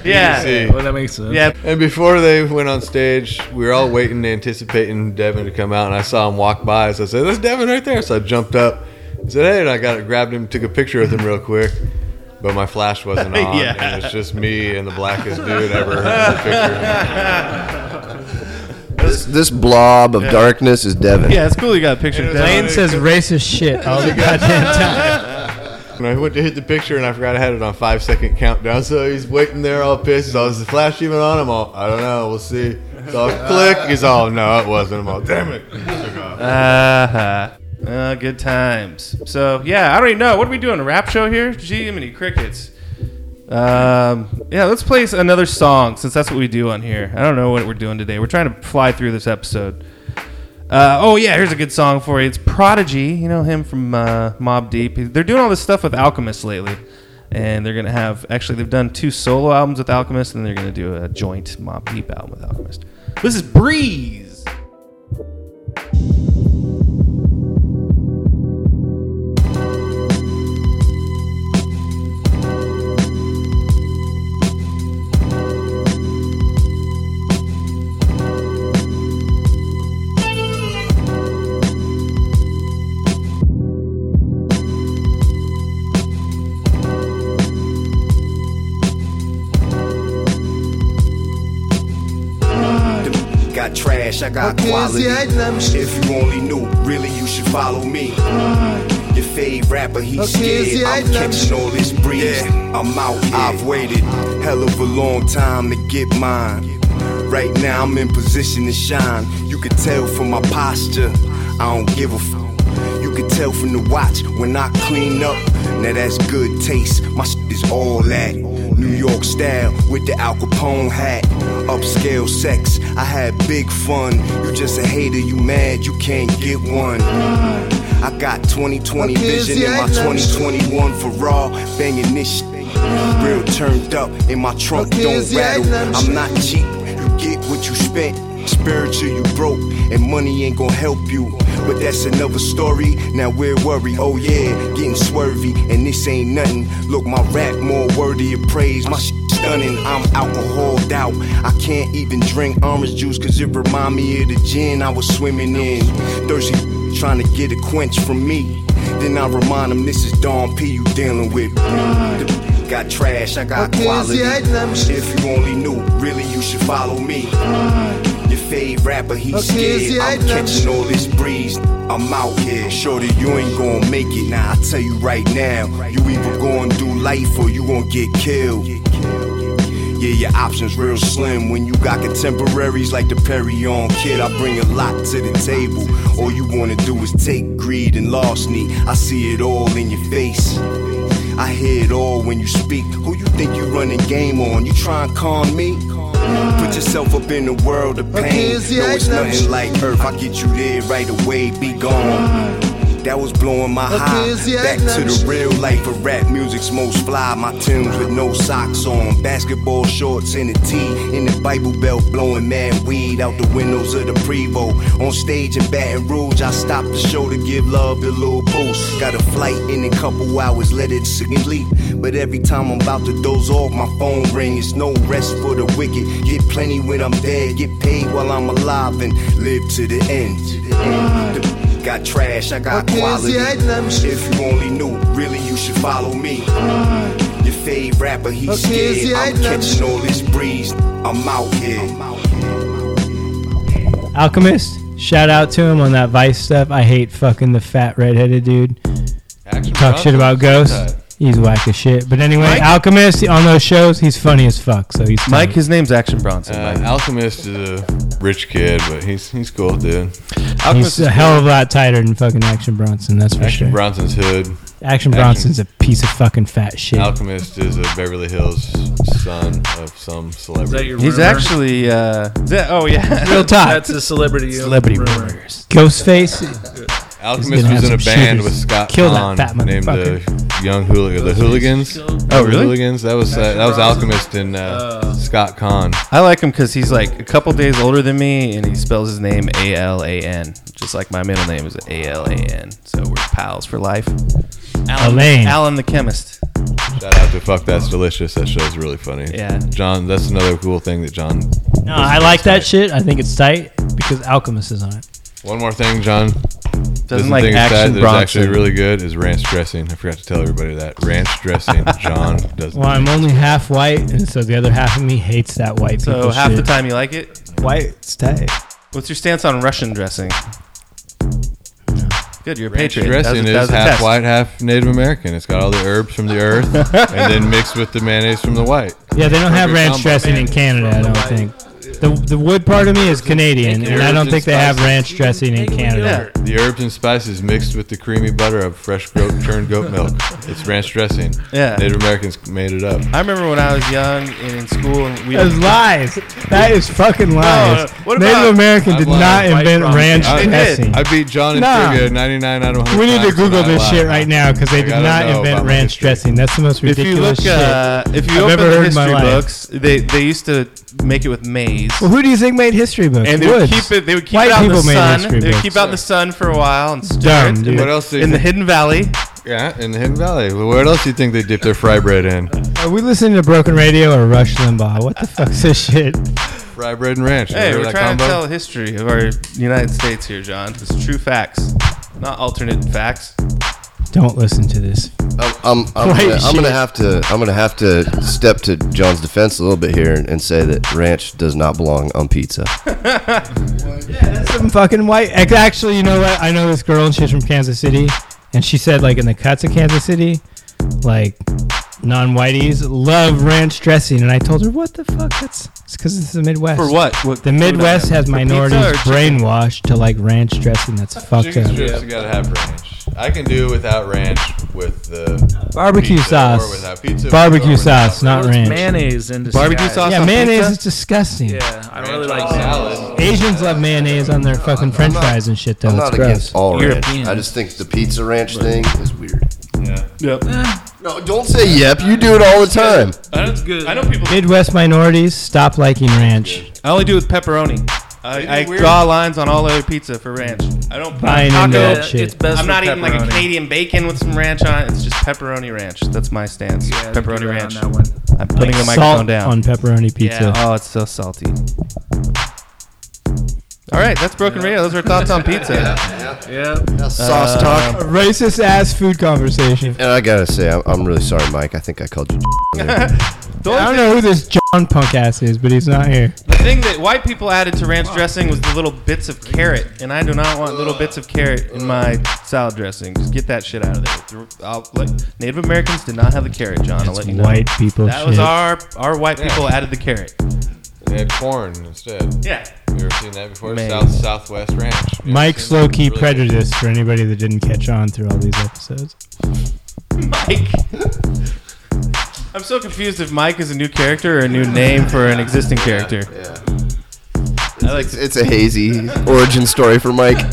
Yeah. See. Well, that makes sense. Yeah. And before they went on stage, we were all waiting, anticipating Devin to come out, and I saw him walk by. So I said, "That's Devin right there." So I jumped up, said, "Hey," and I got it, grabbed him, took a picture with him real quick. But my flash wasn't <laughs> on, Yeah. and it's just me and the blackest dude ever in the picture. <laughs> This, this blob of Yeah. darkness is Devin. Yeah, it's cool you got a picture. of Lane Devin. says racist shit all the <laughs> goddamn time. And I went to hit the picture, and I forgot I had it on five second countdown. So he's waiting there, all pissed. He's all, "Is the flash even on?" I'm all, "I don't know. We'll see." So I click. He's all, "No, it wasn't." I'm all, "Damn it!" Uh-huh. Uh, good times. So yeah, I don't even know. What are we doing? A rap show here? Gee, many crickets. Um, yeah, let's play another song since that's what we do on here. I don't know what we're doing today. We're trying to fly through this episode. Uh, oh yeah, here's a good song for you. It's Prodigy. You know him from uh, Mobb Deep. They're doing all this stuff with Alchemist lately, and they're gonna have actually they've done two solo albums with Alchemist, and they're gonna do a joint Mobb Deep album with Alchemist. This is Breeze. I got quality. If you only knew, really you should follow me. Your fave rapper, he's scared. I'm catching all this breeze. I'm out. I've waited hell of a long time to get mine. Right now I'm in position to shine. You can tell from my posture, I don't give a f. You can tell from the watch when I clean up. Now that's good taste. My shit is all that. New York style with the Al Capone hat. Upscale sex, I had big fun. You just a hater, you mad, you can't get one. I got 2020 vision in my 2021 for raw, banging this shit. Real turned up in my trunk, don't rattle. I'm not cheap, you get what you spent. Spiritual, you broke, and money ain't gonna help you. But that's another story. Now we're worried. Oh yeah, getting swervy, and this ain't nothing. Look, my rap more worthy of praise. My shit stunning. I'm alcoholed out. I can't even drink orange juice cause it remind me of the gin I was swimming in. Thirsty trying to get a quench from me. Then I remind them this is Don P you dealing with. Got trash, I got quality. If you only knew, really you should follow me. Your fave rapper, he's scared. I'm catching all this breeze. I'm out here. Shorty, you ain't gonna make it. Now I tell you right now, you either gonna do life or you gonna get killed. Yeah, your options real slim when you got contemporaries like the Perry on kid. I bring a lot to the table. All you wanna do is take greed and larceny. I see it all in your face. I hear it all when you speak. Who you think you running game on? You try and calm me? Put yourself up in the world of pain. No, it's nothing like Earth. I get you there right away. Be gone. That was blowing my high. Back to the real life of rap music's most fly. My tunes with no socks on. Basketball shorts and a tee. In the Bible Belt blowing mad weed out the windows of the Prevo. On stage in Baton Rouge, I stopped the show to give love to little boost. Got a flight in a couple hours, let it sleep. But every time I'm about to doze off, my phone ring. It's no rest for the wicked. Get plenty when I'm dead. Get paid while I'm alive and live to the end. To the end. The- Got trash, I got quality. If you only knew, really you should follow me. Your fave rapper, he's scared. I'm catching all this breeze. I'm out here. Alchemist, shout out to him on that Vice stuff. I hate fucking the fat redheaded dude. Action Talk shit about Bronson, ghosts. He's whack as shit. But anyway, Mike? Alchemist on those shows, he's funny as fuck. So he's Mike, his name's Action Bronson. Uh, Alchemist is a rich kid, but he's he's cool, dude. he's a hell of a lot tighter than fucking Action Bronson. That's for sure. Action sure. Bronson's hood. Action Bronson's a piece of fucking fat shit. Alchemist is a Beverly Hills son of some celebrity. He's actually. Uh, is that, oh yeah, Real talk. That's a celebrity. Celebrity rumors. Ghostface. Alchemist was in a band shivers. with Scott Kill that fat named the Young Hooligan, the Hooligans. Oh, The really? Hooligans. That was uh, that was Alchemist and uh, Scott Caan. I like him because he's like a couple days older than me, and he spells his name A L A N, just like my middle name is A L A N. So we're pals for life. Alan, Elaine. Alan the chemist. Shout out to Fuck That's Delicious. That show's really funny. Yeah. John. That's another cool thing that John. No, I like that shit. I think it's tight because Alchemist is on it. One more thing, John. Doesn't the like thing is action that that's actually really good is ranch dressing. I forgot to tell everybody that ranch dressing. <laughs> John doesn't. Well, I'm only half white, and so the other half of me hates that white So people half the time you like it. White stay. What's your stance on Russian dressing? Good, you're a Ranch patriot. That was dressing a- that is was a half test. white, half Native American. It's got all the herbs from the earth, <laughs> and then mixed with the mayonnaise from the white. Yeah, they don't have ranch dressing in Canada. I don't think. The the wood part of me is Canadian, and I don't think they have ranch dressing in Canada. The herbs and spices mixed with the creamy butter of fresh goat churned goat milk. It's ranch dressing. Yeah. Native Americans made it up. I remember when I was young and in school, and we That's lies. That is fucking lies. what Native about- American did I'm not lying. invent ranch I, dressing. I beat John in Nah. trivia 99 out of 100 We need to times, Google and I this lied. shit right now because I they did gotta not know invent about my ranch history. dressing. That's the most If you ridiculous look, shit uh, if you I've open ever the heard in my history life. books, they they used to make it with maize. Well, who do you think made history books? and they would keep it. They would keep White it out in the people made sun. history They would books. keep it out in the sun for a while and stir Dumb, it. dude. What else do you in the think- Hidden Valley? Yeah, in the Hidden Valley. Well, What else do you think they dip their fry bread in? Are we listening to Broken Radio or Rush Limbaugh? What the fuck's this shit? Fry bread and ranch. Hey, Remember we're that trying combo? to tell the history of our United States here, John. It's true facts, not alternate facts. Don't listen to this. I'm, I'm, I'm, gonna, I'm gonna have to I'm gonna have to step to John's defense a little bit here and, and say that ranch does not belong on pizza. <laughs> Yeah, that's some fucking white. Actually, you know what? I know this girl and she's from Kansas City, and she said like in the cuts of Kansas City, like non-whiteys love ranch dressing, and I told her what the fuck? That's it's because it's the Midwest. For what? What The Midwest has minorities pizza or chicken? brainwashed to like ranch dressing. That's fucked Chicken up. strips, you gotta have ranch. I can do without ranch with the Barbecue pizza sauce. Or without pizza. Barbecue or without sauce, not ranch. mayonnaise in Barbecue sauce Yeah, on mayonnaise pizza? is disgusting. Yeah, I don't really like on salad. Asians love mayonnaise on their fucking French not- fries and shit. Though I'm it's not gross. against all ranch. Europeans. I just think the pizza ranch thing is weird. Yeah. Yep. Eh. No, don't say yep. You do it all the time. That's good. I know people. Midwest minorities stop liking ranch. I only do it with pepperoni. I, I weird? draw lines on all other pizza for ranch. I don't put Buying taco. into that shit. it's best I'm not with eating like a pepperoni. Canadian bacon with some ranch on it. It's just pepperoni ranch. That's my stance. Yeah, pepperoni ranch. on that one. I'm putting Like the microphone salt down. on pepperoni pizza. Yeah. Oh, it's so salty. All right, that's broken radio. Those are thoughts on pizza. Yeah. yeah. yeah. Sauce Uh, talk. A racist ass food conversation. And I gotta say, I'm, I'm really sorry, Mike. I think I called you. <laughs> <laughs> I don't know who this John punk ass is, but he's not here. The thing that white people added to ranch dressing was the little bits of carrot, and I do not want little bits of carrot in my salad dressing. Just get that shit out of there. I'll, like, Native Americans did not have the carrot, John. I'll let you know. White people That was our our white people added the carrot. They had corn instead. Yeah. You ever seen that before? Maize. South Southwest Ranch. You Mike's low key Really prejudiced for anybody that didn't catch on through all these episodes. Mike. <laughs> I'm so confused if Mike is a new character or a new name for an existing character. I like it's a hazy origin story for Mike. <laughs>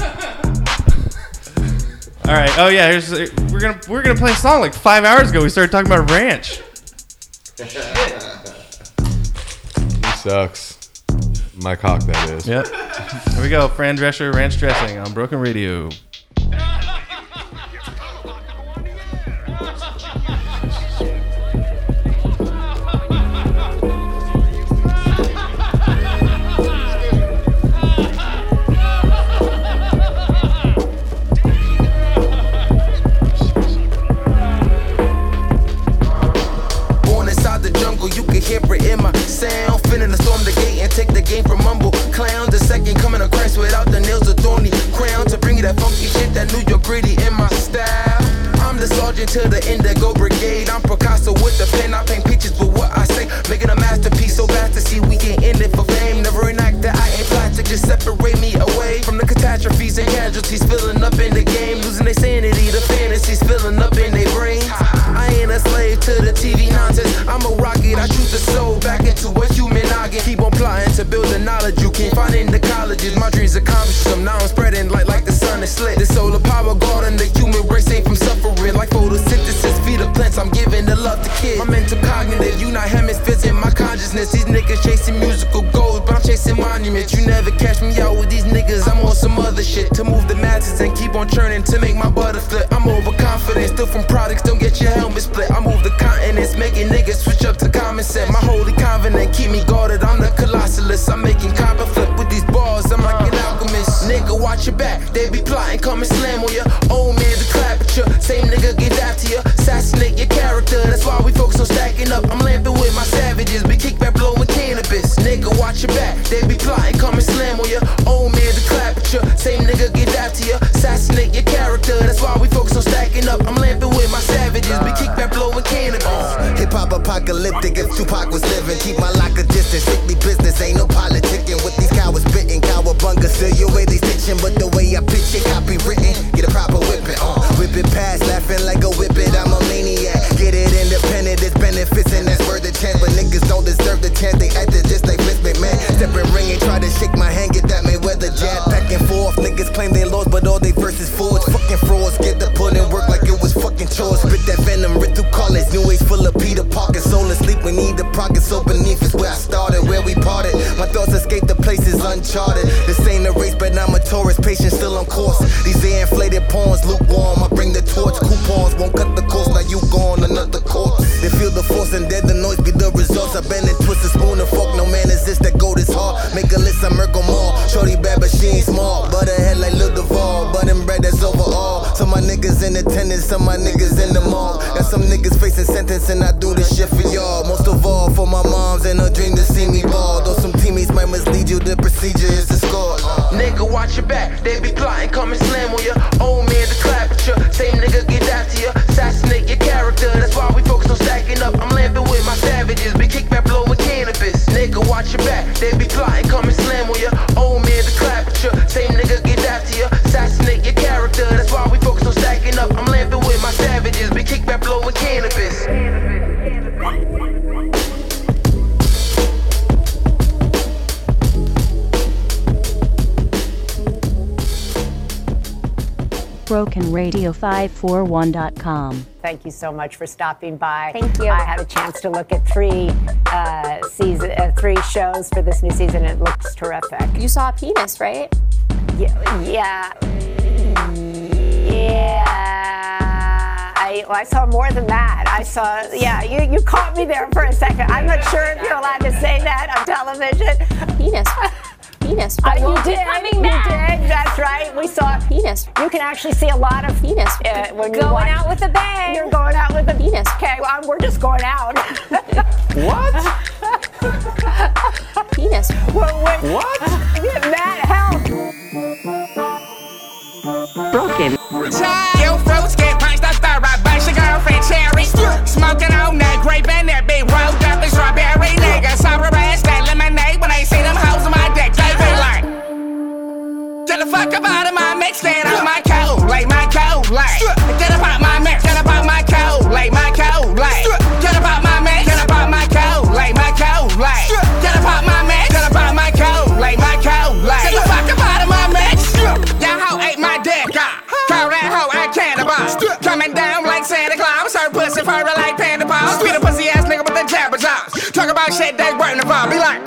All right. Oh yeah. Here's we're gonna we're gonna play a song like five hours ago. We started talking about ranch. <laughs> He sucks. My cock, that is. Yep. Here we go. Fran Drescher, ranch dressing on Broken Radio. It in my sound. Finna to storm the gate and take the game from mumble clown. The second coming of Christ without the nails of thorny crown. To bring you that funky shit, that New York gritty in my style. I'm the sergeant to the Indigo Brigade. I'm Picasso with the pen. I paint pictures with what I say. Making a masterpiece so bad to see we can end it for fame. Never enact that I ain't plastic, just separate me away from the catastrophes and casualties filling up in the game. Losing their sanity, the fantasies filling up in their brains. I ain't a slave to the TV nonsense. I'm a I shoot the soul back into a human noggin. Keep on plotting to build the knowledge you can't find in the colleges. My dreams accomplished them, now I'm spreading light like the sun is slit. The solar power garden, the human race ain't from suffering. Like photosynthesis, feed the plants, I'm giving the love to kids. My mental cognitive, you not hemispheres in my consciousness. These niggas chasing musical goals, but I'm chasing monuments. You never catch me out with these niggas, I'm on some other shit. To move the masses and keep on churning to make my butter flip. I'm overconfident, still from products, don't get your helmet split. I move the continents, making niggas switch up me guarded, I'm the colossalist. I'm making copper flip with these balls, I'm like an uh. alchemist. Nigga, watch your back, they be plotting, come and slam on ya. Old man to clap at ya, same nigga get after ya. Assassinate your character, that's why we focus on stacking up. I'm lamping with my savages, be kickback blowing cannabis. Nigga, watch your back, they be plotting, come and slam on ya. Old man to clap at ya, same nigga get after ya. Assassinate your character, that's why we focus on stacking up. I'm lamping with my savages, be kickback apocalyptic if Tupac was living. Keep my lock a distance, strictly business, ain't no politicking. With these cowards spitting, cowabunga, still your way they stitching. But the way I pitch it, copywritten, get a proper whipping. Uh, whip it past, laughing like a whip I'm a maniac. Get it independent, it's benefits, and that's worth the chance. But niggas don't deserve the chance, they acted just like Vince McMahon. Step in ring and try to shake my hand, get that Mayweather jab. Back and forth, niggas claim they lost, but all they verses forged. Uncharted. This ain't a race, but I'm a tourist, patient still on course. These air inflated pawns, lukewarm. I bring the torch, coupons won't cut the course. Now you gone another course. They feel the force and dead the noise be the results. I've been in twisted spoon and fork. No man is this that go this hard. Make a list, I murk 'em all. Shorty bad, but she ain't smart. But her head like Lil Duval. But in bread, that's overall. Some my niggas in attendance, some my niggas in the mall. Got some niggas facing sentence, and I do this shit for y'all. Most of all for my moms and her dream to see me ball. Though some teammates might you, the procedure is the score. Nigga, watch your back. They be plotting, come and slam on ya. Old man to clap at ya. Same nigga get after ya. Assassinate your character. That's why we focus on stacking up. I'm lamping with my savages. Be kick back blowing cannabis. Nigga, watch your back. They be BrokenRadio541.com. Thank you so much for stopping by. Thank you. I had a chance to look at three uh, season, uh, three shows for this new season. It looks terrific. You saw a penis, right? Yeah. Yeah. Yeah. I, well, I saw more than that. I saw, yeah, you, you caught me there for a second. I'm not sure if you're allowed to say that on television. Penis. <laughs> Penis. Uh, you did. coming you back. did. That's right. We saw penis. You can actually see a lot of penis uh, when you Going watch- out with a bang. You're going out with a Penis. Okay, well, we're just going out. <laughs> What? <laughs> Penis. Well, wait, What? <laughs> Matt, help. Broken. Yo, her like panda paws. Be the pussy ass nigga with the jabber jaws. Talk about shit they weren't involved. Be like.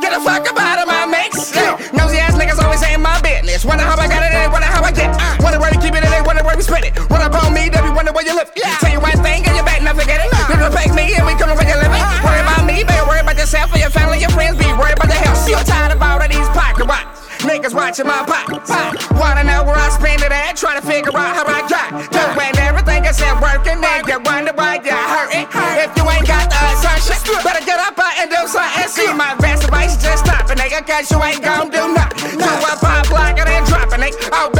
Get the fuck up out of my mix. Yeah. Nosy ass niggas always saying my business. Wonder how I got it, they wonder how I get. Uh. Wonder where we keep it, and they wonder where we spend it. Run up on me, they be wonder where you live. Yeah. Tell you one thing, and you better not forget it. You respect me, and we come where you living. Worry about me, better worry about yourself and your family, your friends. Be worried about the health. I'm tired of all of these pocket watch. Niggas watching my pockets. Wanna know where I spend it at? Try to figure out how I got. Doing I said working, then you wonder why you're hurting. If you ain't got the assumption, better get up uh, and do something. See my best advice just stop it, nigga, cause you ain't gon' do nothing. Do a pop block and then drop it, nigga. Oh,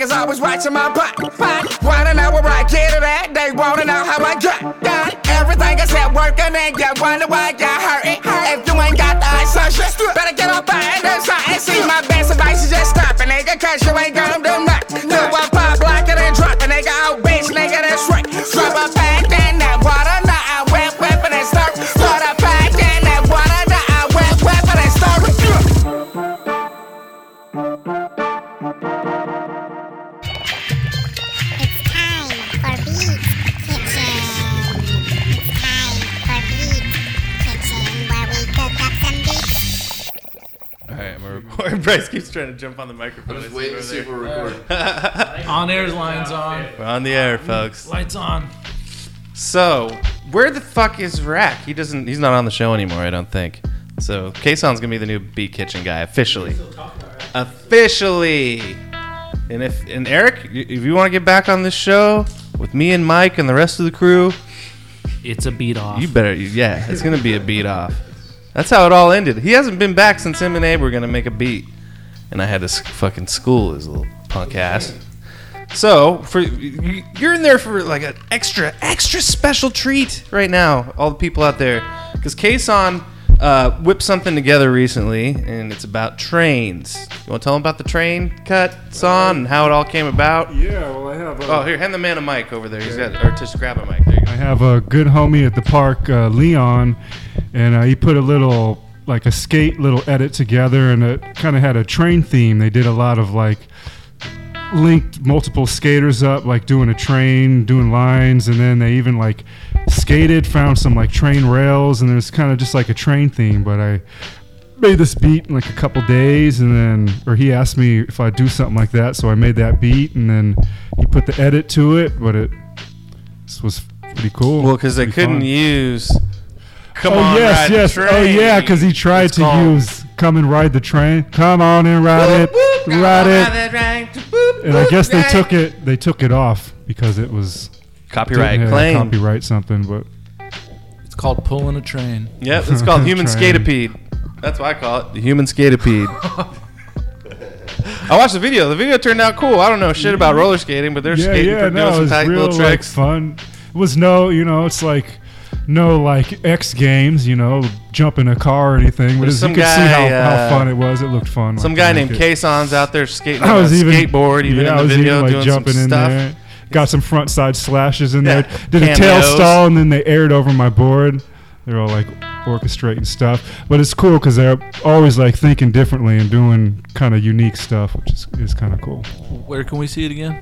niggas always watching my butt. But jump on the microphone. I'm just I waiting to see if we're recording. <laughs> On air's lines on. We're on the air, folks. Lights on. So, where the fuck is Rack? He doesn't. He's not on the show anymore. I don't think. So, Kason's gonna be the new Beat Kitchen guy officially. Officially. And if and Eric, if you want to get back on this show with me and Mike and the rest of the crew, it's a beat off. You better. Yeah, it's gonna be a beat off. That's how it all ended. He hasn't been back since him and Abe were gonna make a beat, and I had to fucking school his little punk ass. So for you- you're in there for like an extra extra special treat right now, all the people out there, because Kason uh, whipped something together recently, and it's about trains. You want to tell them about the train cut, son, and how it all came about? Yeah, well, I have. Oh, here, hand the man a mic over there. He's got, or just grab a mic. There you go. I have a good homie at the park, uh, Leon, and uh, he put a little like a skate little edit together, and it kind of had a train theme. They did a lot of like linked multiple skaters up, like doing a train, doing lines, and then they even like skated, found some like train rails, and there's kind of just like a train theme. But I made this beat in like a couple days, and then or he asked me if I'd do something like that, so I made that beat, and then he put the edit to it, but it this was pretty cool. Well, because they couldn't fun. use. Come oh on, yes, ride the yes. Oh yeah, because he tried It's to called- use "Come and Ride the Train." Come on and ride it, ride it. And I guess they took it. They took it off because it was Copyright claim. Copyright something, but It's called pulling a train. Yep, it's called <laughs> human Train. That's what I call it, the human skatipede. I watched the video. The video turned out cool. I don't know shit about roller skating, but they're yeah, skating, yeah, doing no, it some was tight real little like tricks. fun. It was no, you know, it's like no like X Games, you know, jump in a car or anything. But as some you could see how, uh, how fun it was. It looked fun. Some like, guy named make. Kason's out there skating <laughs> I on a was even skateboard, even yeah, in I the was video, even, like, doing jumping some in stuff. there. Got some front side slashes in Yeah, there. Did a tail stall and then they aired over my board. They're all like orchestrating stuff, but it's cool because they're always like thinking differently and doing kind of unique stuff, which is, is kind of cool. Where can we see it again?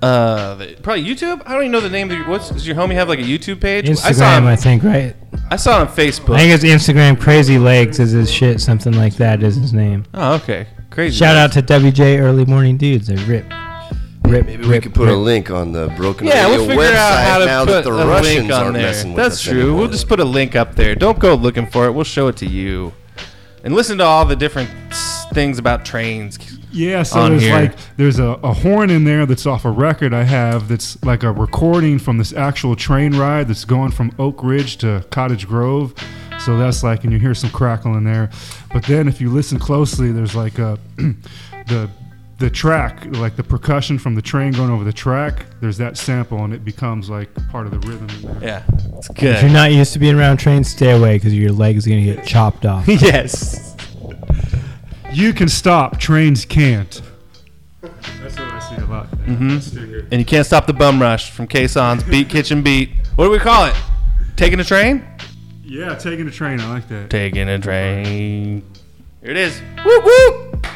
Uh, probably YouTube. I don't even know the name. Of your, what's does your homie have like a YouTube page? I saw Instagram, him. I think, right? I saw it on Facebook. I think it's Instagram. Crazy Legs is his shit. Something like that is his name. Oh, okay. Crazy. Shout out to WJ Early Morning Dudes. They rip. Rip. Maybe we rip, could put a link on the Broken Yeah, Radio we'll figure website out how to now put that the a Russians link on aren't there. messing with That's us true. anymore. We'll just put a link up there. Don't go looking for it. We'll show it to you, and listen to all the different things about trains. Yeah, so on there's here. like there's a, a horn in there that's off a record I have that's like a recording from this actual train ride that's going from Oakridge to Cottage Grove. So that's like, and you hear some crackle in there. But then if you listen closely, there's like a <clears throat> the the track, like the percussion from the train going over the track. There's that sample, and it becomes like part of the rhythm. Yeah, it's good. If you're not used to being around trains, stay away because your leg is gonna get chopped off. <laughs> yes. You can stop, trains can't. That's what I see a lot. hmm And you can't stop the bum rush from Kason's Beat Kitchen Beat. What do we call it? Taking a train? Yeah, taking a train. I like that. Taking a train. Here it is. Whoop whoop.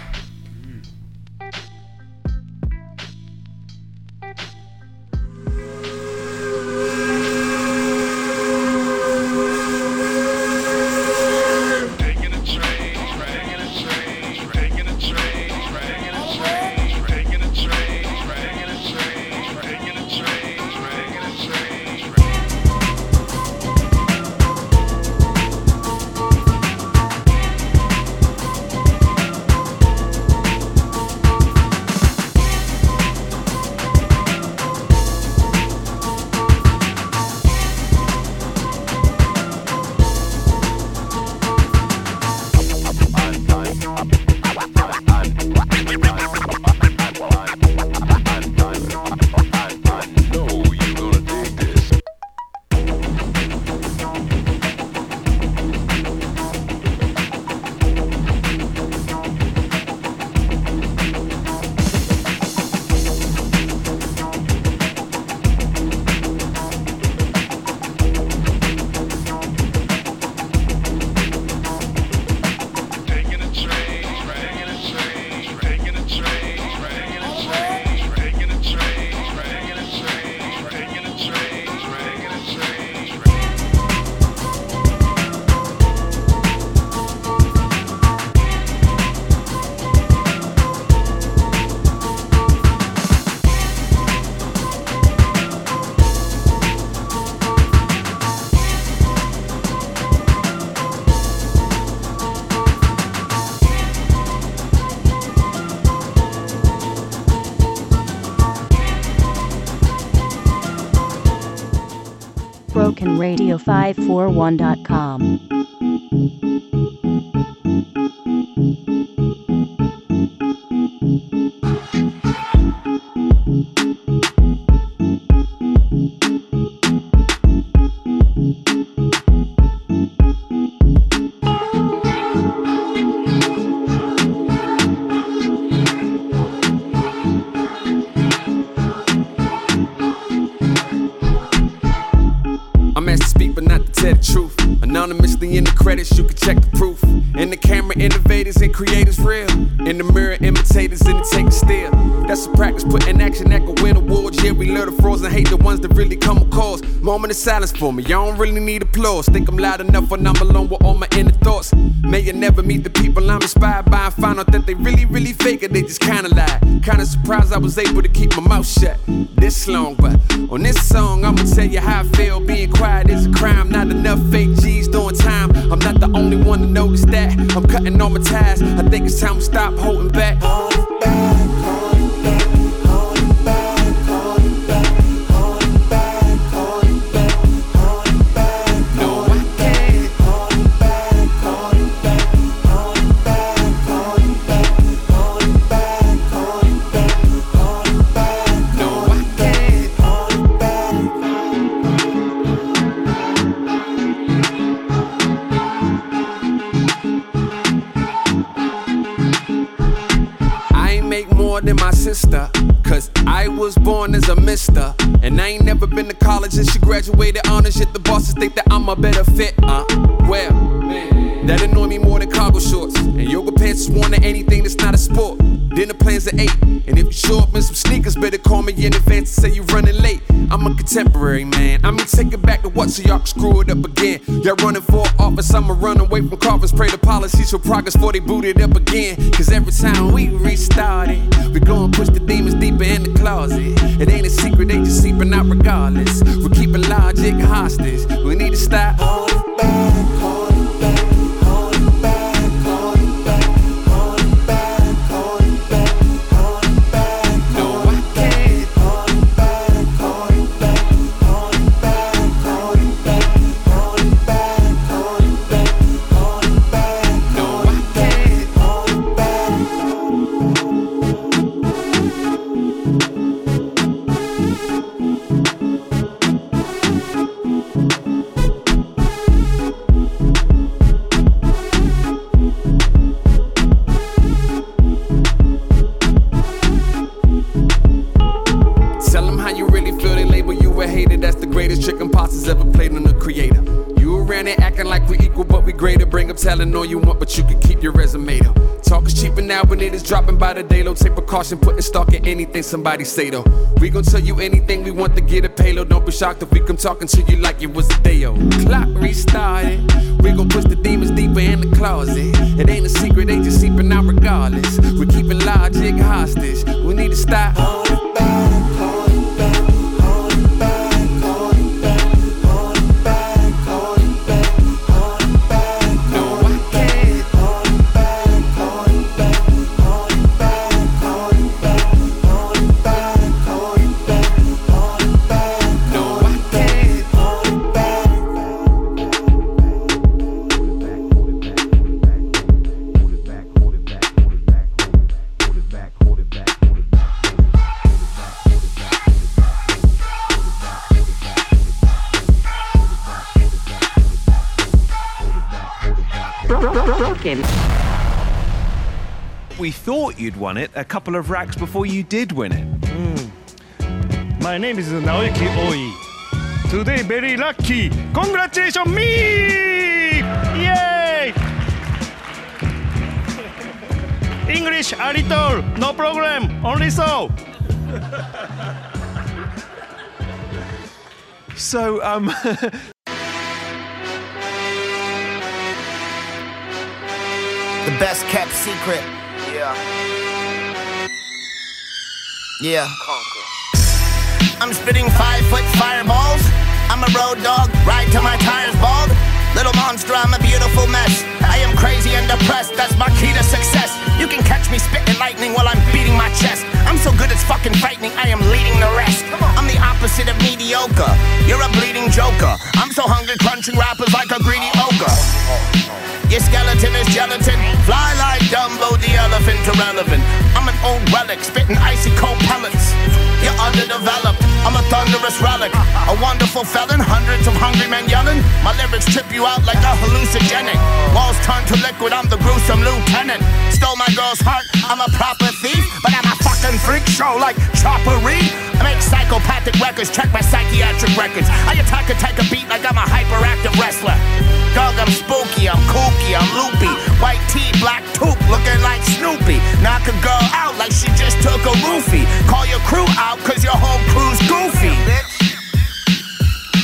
radio541.com. Moment of silence for me, y'all don't really need applause. Think I'm loud enough when I'm alone with all my inner thoughts. May you never meet the people I'm inspired by and find out that they really, really fake it. They just kinda lie. Kinda surprised I was able to keep my mouth shut this long, but on this song, I'ma tell you how I feel. Being quiet is a crime, not enough fake G's doing time. I'm not the only one to notice that. I'm cutting all my ties. I think it's time to stop holding back. I sister. Cause I was born as a mister. And I ain't never been to college and she graduated honors. Yet the bosses think that I'm a better fit. Uh, well, that annoy me more than cargo shorts. And yoga pants is worn to anything that's not a sport. Dinner plans at 8. And if you show up in some sneakers, better call me in advance and say you running late. I'm a contemporary man. I mean, take it back to what so y'all can screw it up again. Y'all running for office, I'ma run away from coffins. Pray the policies for progress before they boot it up again. Cause every time we restart it, we gon' push the demons deeper in the closet. It ain't a secret, they just seeping out regardless. We're keeping logic hostage. We need to stop. Tell low. Putting stock in anything somebody say though. We gon' tell you anything we want to get a payload. Don't be shocked if we come talking to you like it was a day old. Clock restarted. We gon' push the demons deeper in the closet. It ain't a secret, they just seeping out regardless. We're keeping logic hostage. We need to stop. You'd won it a couple of racks before you did win it. My name is Naoki Oi. Today very lucky. Congratulations me! Yay! English a little, no problem, only so. <laughs> So, um, <laughs> The best kept secret. Yeah. I'm spitting five foot fireballs. I'm a road dog, ride till my tires bald. Little monster, I'm a beautiful mess. I am crazy and depressed, that's my key to success. You can catch me spitting lightning while I'm beating my chest. I'm so good it's fucking frightening, I am leading the rest. I'm the opposite of mediocre. You're a bleeding joker. I'm so hungry, crunching rappers like a greedy ogre. Your skeleton is gelatin. Fly like Dumbo, the elephant irrelevant. Spitting icy cold pellets. You're underdeveloped. I'm a thunderous relic. A wonderful felon, hundreds of hungry men yelling. My lyrics trip you out like a hallucinogenic. Walls turn to liquid, I'm the gruesome lieutenant. Stole my girl's heart, I'm a proper thief. But I'm a freak show like choppery. I make psychopathic records, check my psychiatric records. I attack and take a beat like I'm a hyperactive wrestler. Dog, I'm spooky, I'm kooky, I'm loopy. White tee, black tooth, looking like Snoopy. Knock a girl out like she just took a roofie. Call your crew out, cause your whole crew's goofy.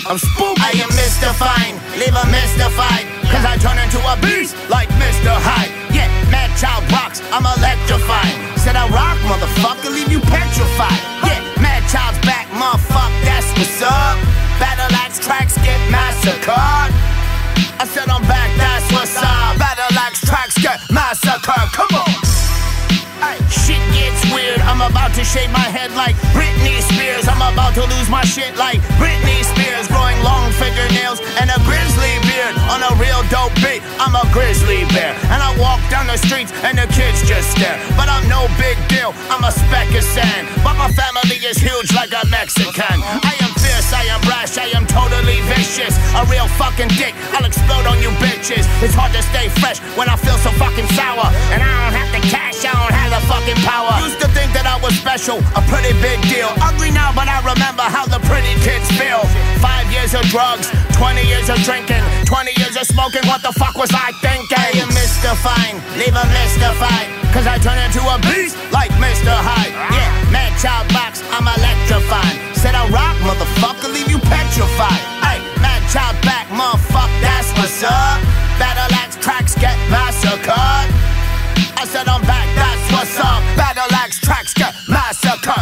I'm spooky. I am mystifying, leave her mystified. Cause I turn into a beast like Mr. Hyde. Yeah, Madchild rocks, I'm electrifying. Said I rock, motherfucker, leave you petrified. Yeah, Madchild's back, motherfucker, that's what's up. Battle axe tracks get massacred. I said I'm back, that's what's up. Battle axe tracks get massacred. Come on. Shit gets weird. I'm about to shave my head like Britney Spears. I'm about to lose my shit like Britney Spears. Growing long fingernails and a grizzly beard. On a real dope beat, I'm a grizzly bear. And I walk down the streets and the kids just stare. But I'm no big deal, I'm a speck of sand. But my family is huge like a Mexican. I am fierce, I am brash, I am totally vicious. A real fucking dick, I'll explode on you bitches. It's hard to stay fresh when I feel so fucking sour. And I don't have the cash, I don't have the fucking power. Used to think that I was special, a pretty big deal. Ugly now, but I remember how the pretty kids feel. Five years of drugs, 20 years of drinking, 20 years of smoking. What the fuck was I thinking? Am mystifying, leave her mystified. Cause I turn into a beast like Mr. Hyde. Yeah, Madchild box, I'm electrifying. Said I rock, motherfucker, leave you petrified. Hey, Madchild back, motherfucker, that's what's up. Battle axe tracks get massacred. I said I'm back, that's what's up. Battle axe tracks get massacred.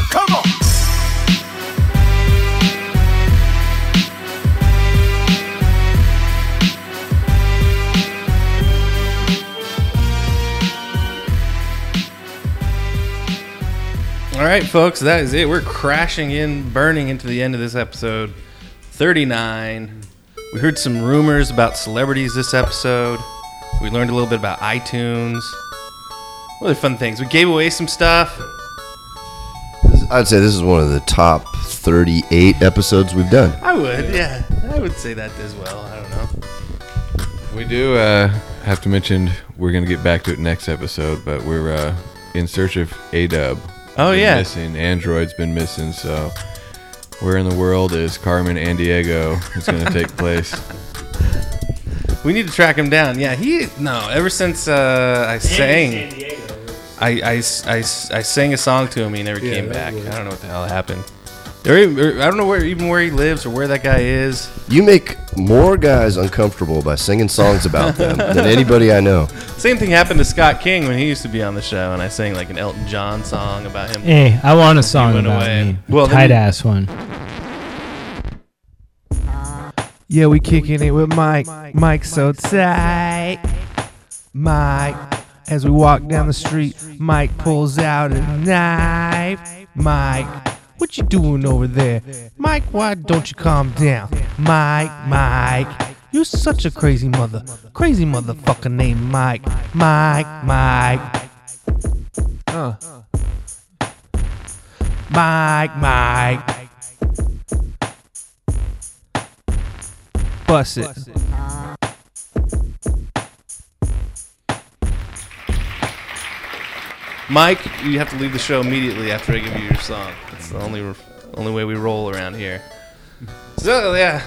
Right, folks, that is it. We're crashing in, burning into the end of this episode 39. We heard some rumors about celebrities this episode. We learned a little bit about iTunes. Really fun things. We gave away some stuff. I'd say this is one of the top 38 episodes we've done. I would, yeah. I would say that as well. I don't know. We do uh, have to mention we're gonna get back to it next episode, but we're uh, in search of A Dub. Oh, yeah. missing. Android's been missing. So, where in the world is Carmen Sandiego? It's gonna take <laughs> place. We need to track him down. Yeah, he no. Ever since uh, I sang, I, I, I, I sang a song to him. He never Yeah, came back. was- I don't know what the hell happened. Or even- or I don't know where even where he lives or where that guy is. You make more guys uncomfortable by singing songs about them than <laughs> anybody I know. Same thing happened to Scott King when he used to be on the show, and I sang like an Elton John song about him. Hey, I want a song went about away. me. Well, tight you- ass one. Yeah, we kicking it with Mike. Mike so tight. Mike. As we walk down the street, Mike pulls out a knife. Mike, what you doing over there? Mike, why don't you calm down? Mike, Mike. You're such a crazy mother. Crazy motherfucker named Mike. Mike, Mike. Mike, Mike. Bust it. Mike, you have to leave the show immediately after I give you your song. That's the only only way we roll around here. <laughs> So yeah,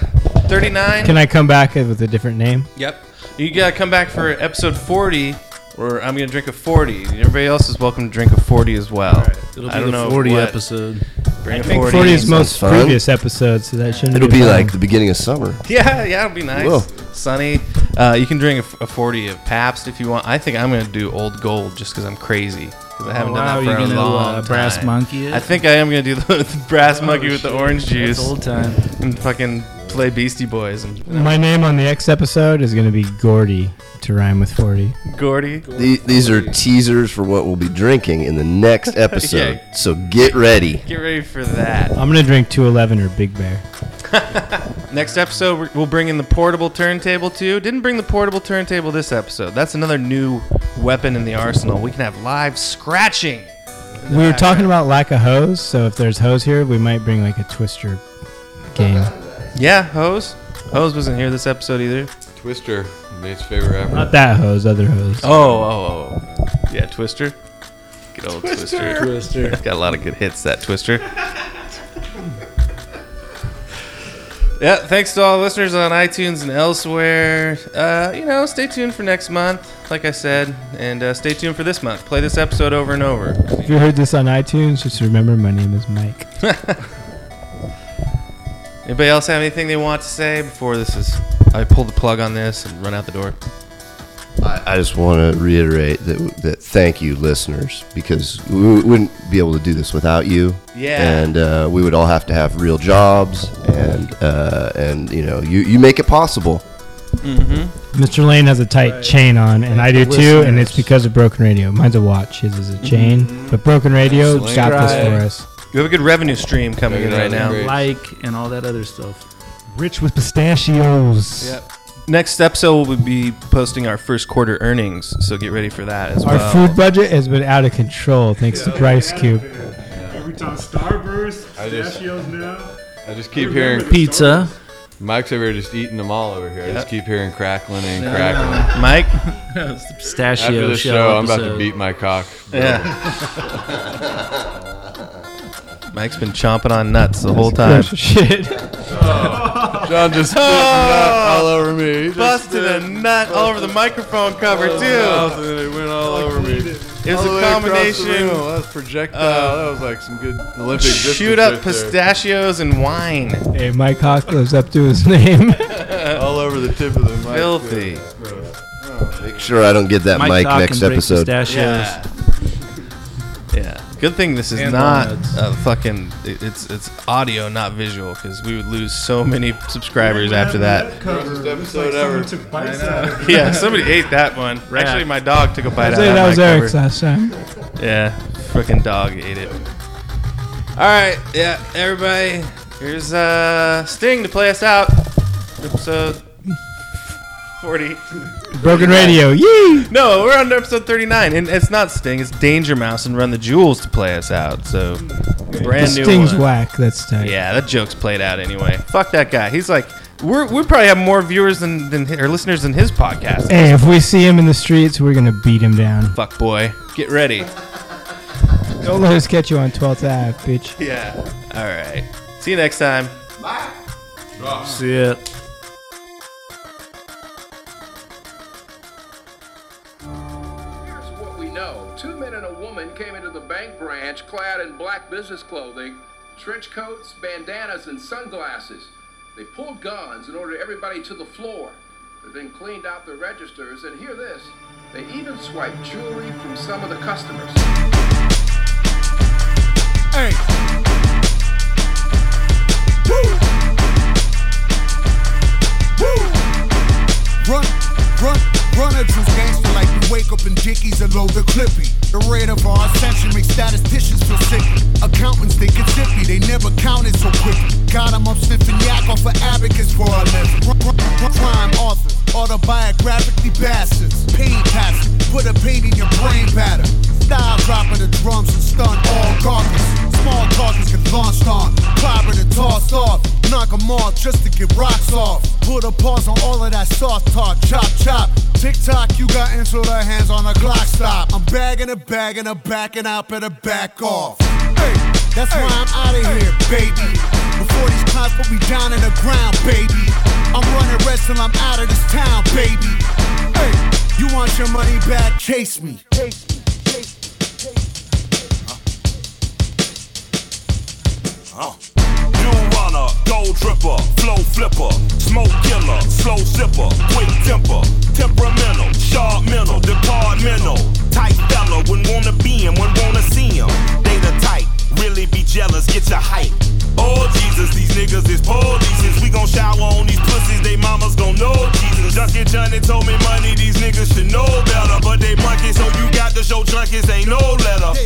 thirty nine. Can I come back with a different name? Yep. You gotta come back for episode 40, where I'm gonna drink a 40. Everybody else is welcome to drink a 40 as well. It'll I be don't the know 40 what- episode. Bring I a think 40. 40 is most fun. previous episodes, so that shouldn't It'll be be like the beginning of summer. Yeah, yeah, it'll be nice. Whoa. Sunny. Uh, you can drink a 40 of Pabst if you want. I think I'm gonna do Old Gold just because I'm crazy. Because I haven't Oh, wow, done that for a gonna, long uh, Brass. Monkey it? I think I am gonna do the, the <laughs> brass Oh, monkey with the orange juice. That's old time. And fucking play Beastie Boys and My name on the X episode is going to be Gordy to rhyme with 40. Gordy. The- these are teasers for what we'll be drinking in the next <laughs> episode. So get ready. Get ready for that. I'm going to drink 211 or Big Bear. <laughs> Next episode, we're- we'll bring in the portable turntable too. Didn't bring the portable turntable this episode. That's another new weapon in the arsenal. We can have live scratching. We were talking about lack of hose, so if there's hose here, we might bring like a twister game. Yeah, hose. Hose wasn't here this episode either. Twister, Nate's favorite rapper. Not that hose, other hose. Oh, oh, oh. Yeah, Twister. Good old Twister. Twister. Twister. Got a lot of good hits, that Twister. Yeah, thanks to all the listeners on iTunes and elsewhere. Uh, you know, stay tuned for next month, like I said, and uh, stay tuned for this month. Play this episode over and over. If you heard this on iTunes, just remember my name is Mike. <laughs> <laughs> Anybody else have anything they want to say before this is? I pull the plug on this and run out the door. I, I just want to reiterate that that thank you, listeners, because we wouldn't be able to do this without you. Yeah. And uh, we would all have to have real jobs, and uh, and you know, you you make it possible. Mm-hmm. Mr. Lane has a tight chain on, and I do too, you, and it's because of Broken Radio. Mine's a watch, his is a chain, but Broken Radio got this for us. We have a good revenue stream coming in right now. Like and all that other stuff. Rich with pistachios. Yep. Next episode, we'll be posting our first quarter earnings, so get ready for that as well. Our well. food budget has been out of control thanks to Rice Cube. Every time Starburst, I just- pistachios now. I just keep hearing the Pizza. Mike's over here just eating them all over here. I just keep hearing crackling and Yeah, crackling. Mike? <laughs> It's pistachio After the show show, I'm about to episode. beat my cock. <laughs> Mike's been chomping on nuts the whole time. <laughs> shit. Oh, John just spit nut oh. all over me. He just Busted a spit- nut all over the microphone cover Oh, too. and it went all over me. It was All the a way across the combination. room. That was projectile. of that was like some good Olympic distance Shoot up right there. pistachios and wine. Hey, Mike Hawk lives up to his name. <laughs> all over the tip of the mic. Filthy. Make sure I don't get that Mike mic next episode. Pistachios. Yeah. Yeah. Good thing this is And not a fucking. it- It's it's audio, not visual, because we would lose so many subscribers after that. First episode ever. Took bites out. Yeah, somebody ate that one. <laughs> Actually, my dog took a bite I'd out say of that my was cover. Eric's last time. Yeah, freaking dog ate it. All right, yeah, everybody. Here's uh Sting to play us out. Episode forty. Broken Radio, yee! No, we're on episode thirty-nine, and it's not Sting. It's Danger Mouse and Run the Jewels to play us out. So brand new. Sting's one. whack. That's tight. Yeah, that joke's played out anyway. Fuck that guy. He's like, we're we probably have more viewers than than or listeners than his podcast. Hey, if we see him in the streets, we're gonna beat him down. Fuck boy, get ready. Don't let us catch you on 12th Ave, bitch. Yeah. All right. See you next time. Bye. See ya. Bank branch clad in black business clothing, trench coats, bandanas, and sunglasses. They pulled guns and ordered everybody to the floor. They then cleaned out the registers, and hear this, they even swiped jewelry from some of the customers. Hey. Woo. Woo. Run, run, run a juice gangster like we wake up in Dickies and load the clippy. The rate of our ascension makes statisticians feel sick. Accountants think it's zippy, they never counted so quick. Got 'em up sniffing yak off of abacus for a living. Crime authors, autobiographically bastards. Pain passes, put a pain in your brain pattern. Style dropping the drums and stun all gawkers. Small targets get launched on, clobbered and tossed off. Knock 'em off just to get rocks off. Put a pause on all of that soft talk, chop chop. Tick tock, you got into the hands on the Glock stop. I'm bagging a bag and I'm backing out, better back off. Hey, that's why I'm out of here, baby. Before these clowns put me down in the ground, baby. I'm running rest till I'm out of this town, baby. Hey, you want your money back? Chase me. Chase me. Uh. You runner, gold dripper, flow flipper, smoke killer, slow sipper, quick temper, temperamental, sharp mental, departmental, tight fella, when wanna be him, when wanna see him. They the type, really be jealous, get your hype. Oh Jesus, these niggas is polices. We gon' shower on these pussies, they mamas gon' know Jesus. Junkie Johnny told me money, these niggas should know better. But they monkey, so you got to show junkies ain't no letter.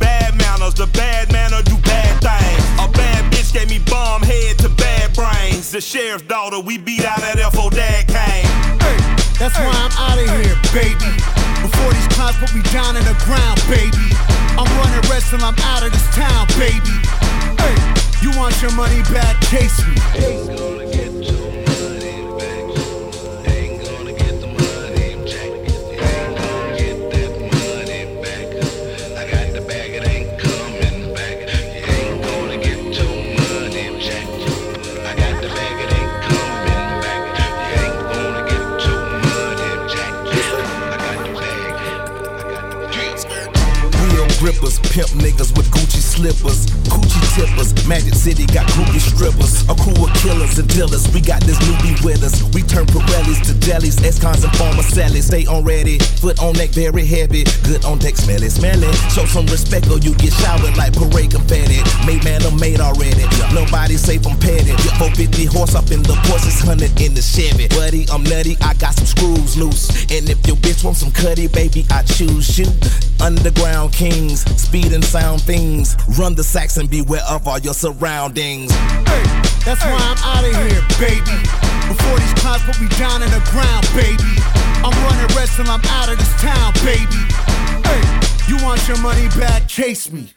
Bad manners, the bad manner do bad things. A bad bitch gave me bomb head to bad brains. the sheriff's daughter. We beat out that FO dad came. That's why I'm out of here, baby. Before these clowns put me down in the ground, baby. I'm running rest till I'm out of this town, baby. Hey, you want your money back? Chase me. Pimp niggas with Gucci slippers, tippers. Magic City got groupie strippers, a crew of killers and dealers. We got this newbie with us. We turn Pirellis to jellies, ex-cons and former sellies. Stay on ready, foot on neck very heavy. Good on deck, smelly, smelly. Show some respect or you get showered like parade confetti. Made man, I'm made already. Nobody safe, I'm petty. 450 horse up in the Porsche, 600 in the Chevy. Buddy, I'm nutty, I got some screws loose. And if your bitch wants some cutty, baby, I choose you. Underground kings, speed and sound things. Run the sacks and beware of all your surroundings. That's why I'm out of here, baby. Before these clowns put me down in the ground, baby. I'm running rest till I'm out of this town, baby. Hey, you want your money back? Chase me.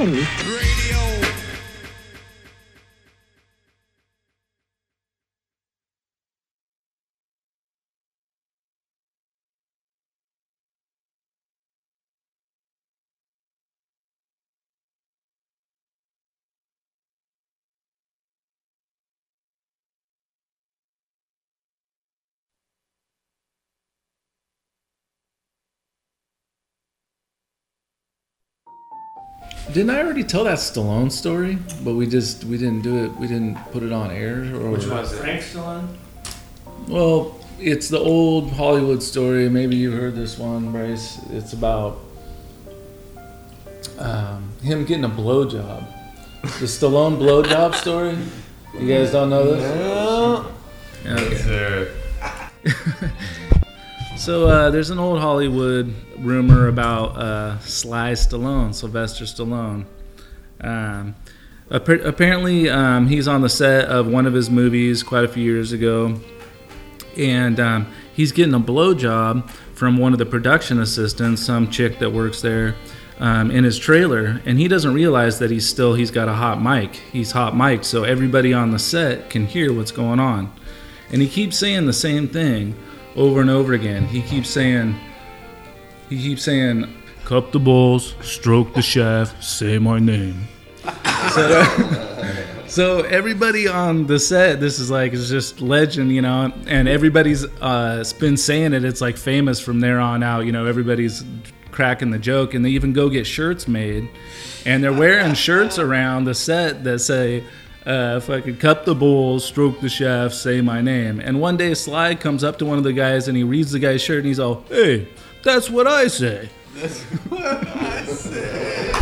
Broken. Didn't I already tell that Stallone story? But we just we didn't do it. We didn't put it on air. Or Which was Frank Stallone? Well, it's the old Hollywood story. Maybe you heard this one, Bryce. It's about um, him getting a blowjob. The Stallone blowjob story. You guys don't know this? No. So uh, there's an old Hollywood rumor about uh, Sly Stallone, Sylvester Stallone. Um, appa- apparently, um, he's on the set of one of his movies quite a few years ago, and um, he's getting a blowjob from one of the production assistants, some chick that works there, um, in his trailer, and he doesn't realize that he's still he's got a hot mic. He's hot mic'd, so everybody on the set can hear what's going on, and he keeps saying the same thing over and over again. He keeps saying, he keeps saying, cup the balls, stroke the shaft, say my name. <laughs> So, so everybody on the set, this is like, it's just legend, you know, and everybody's uh, been saying it. It's like famous from there on out. You know, everybody's cracking the joke, and they even go get shirts made, and they're wearing shirts around the set that say, uh, if I could cup the bulls, stroke the shaft, say my name. And one day Sly comes up to one of the guys and he reads the guy's shirt and he's all, hey, that's what I say. That's what I said.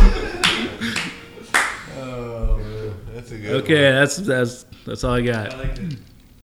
oh, man. That's a good Okay, that's that's that's all I got. I like.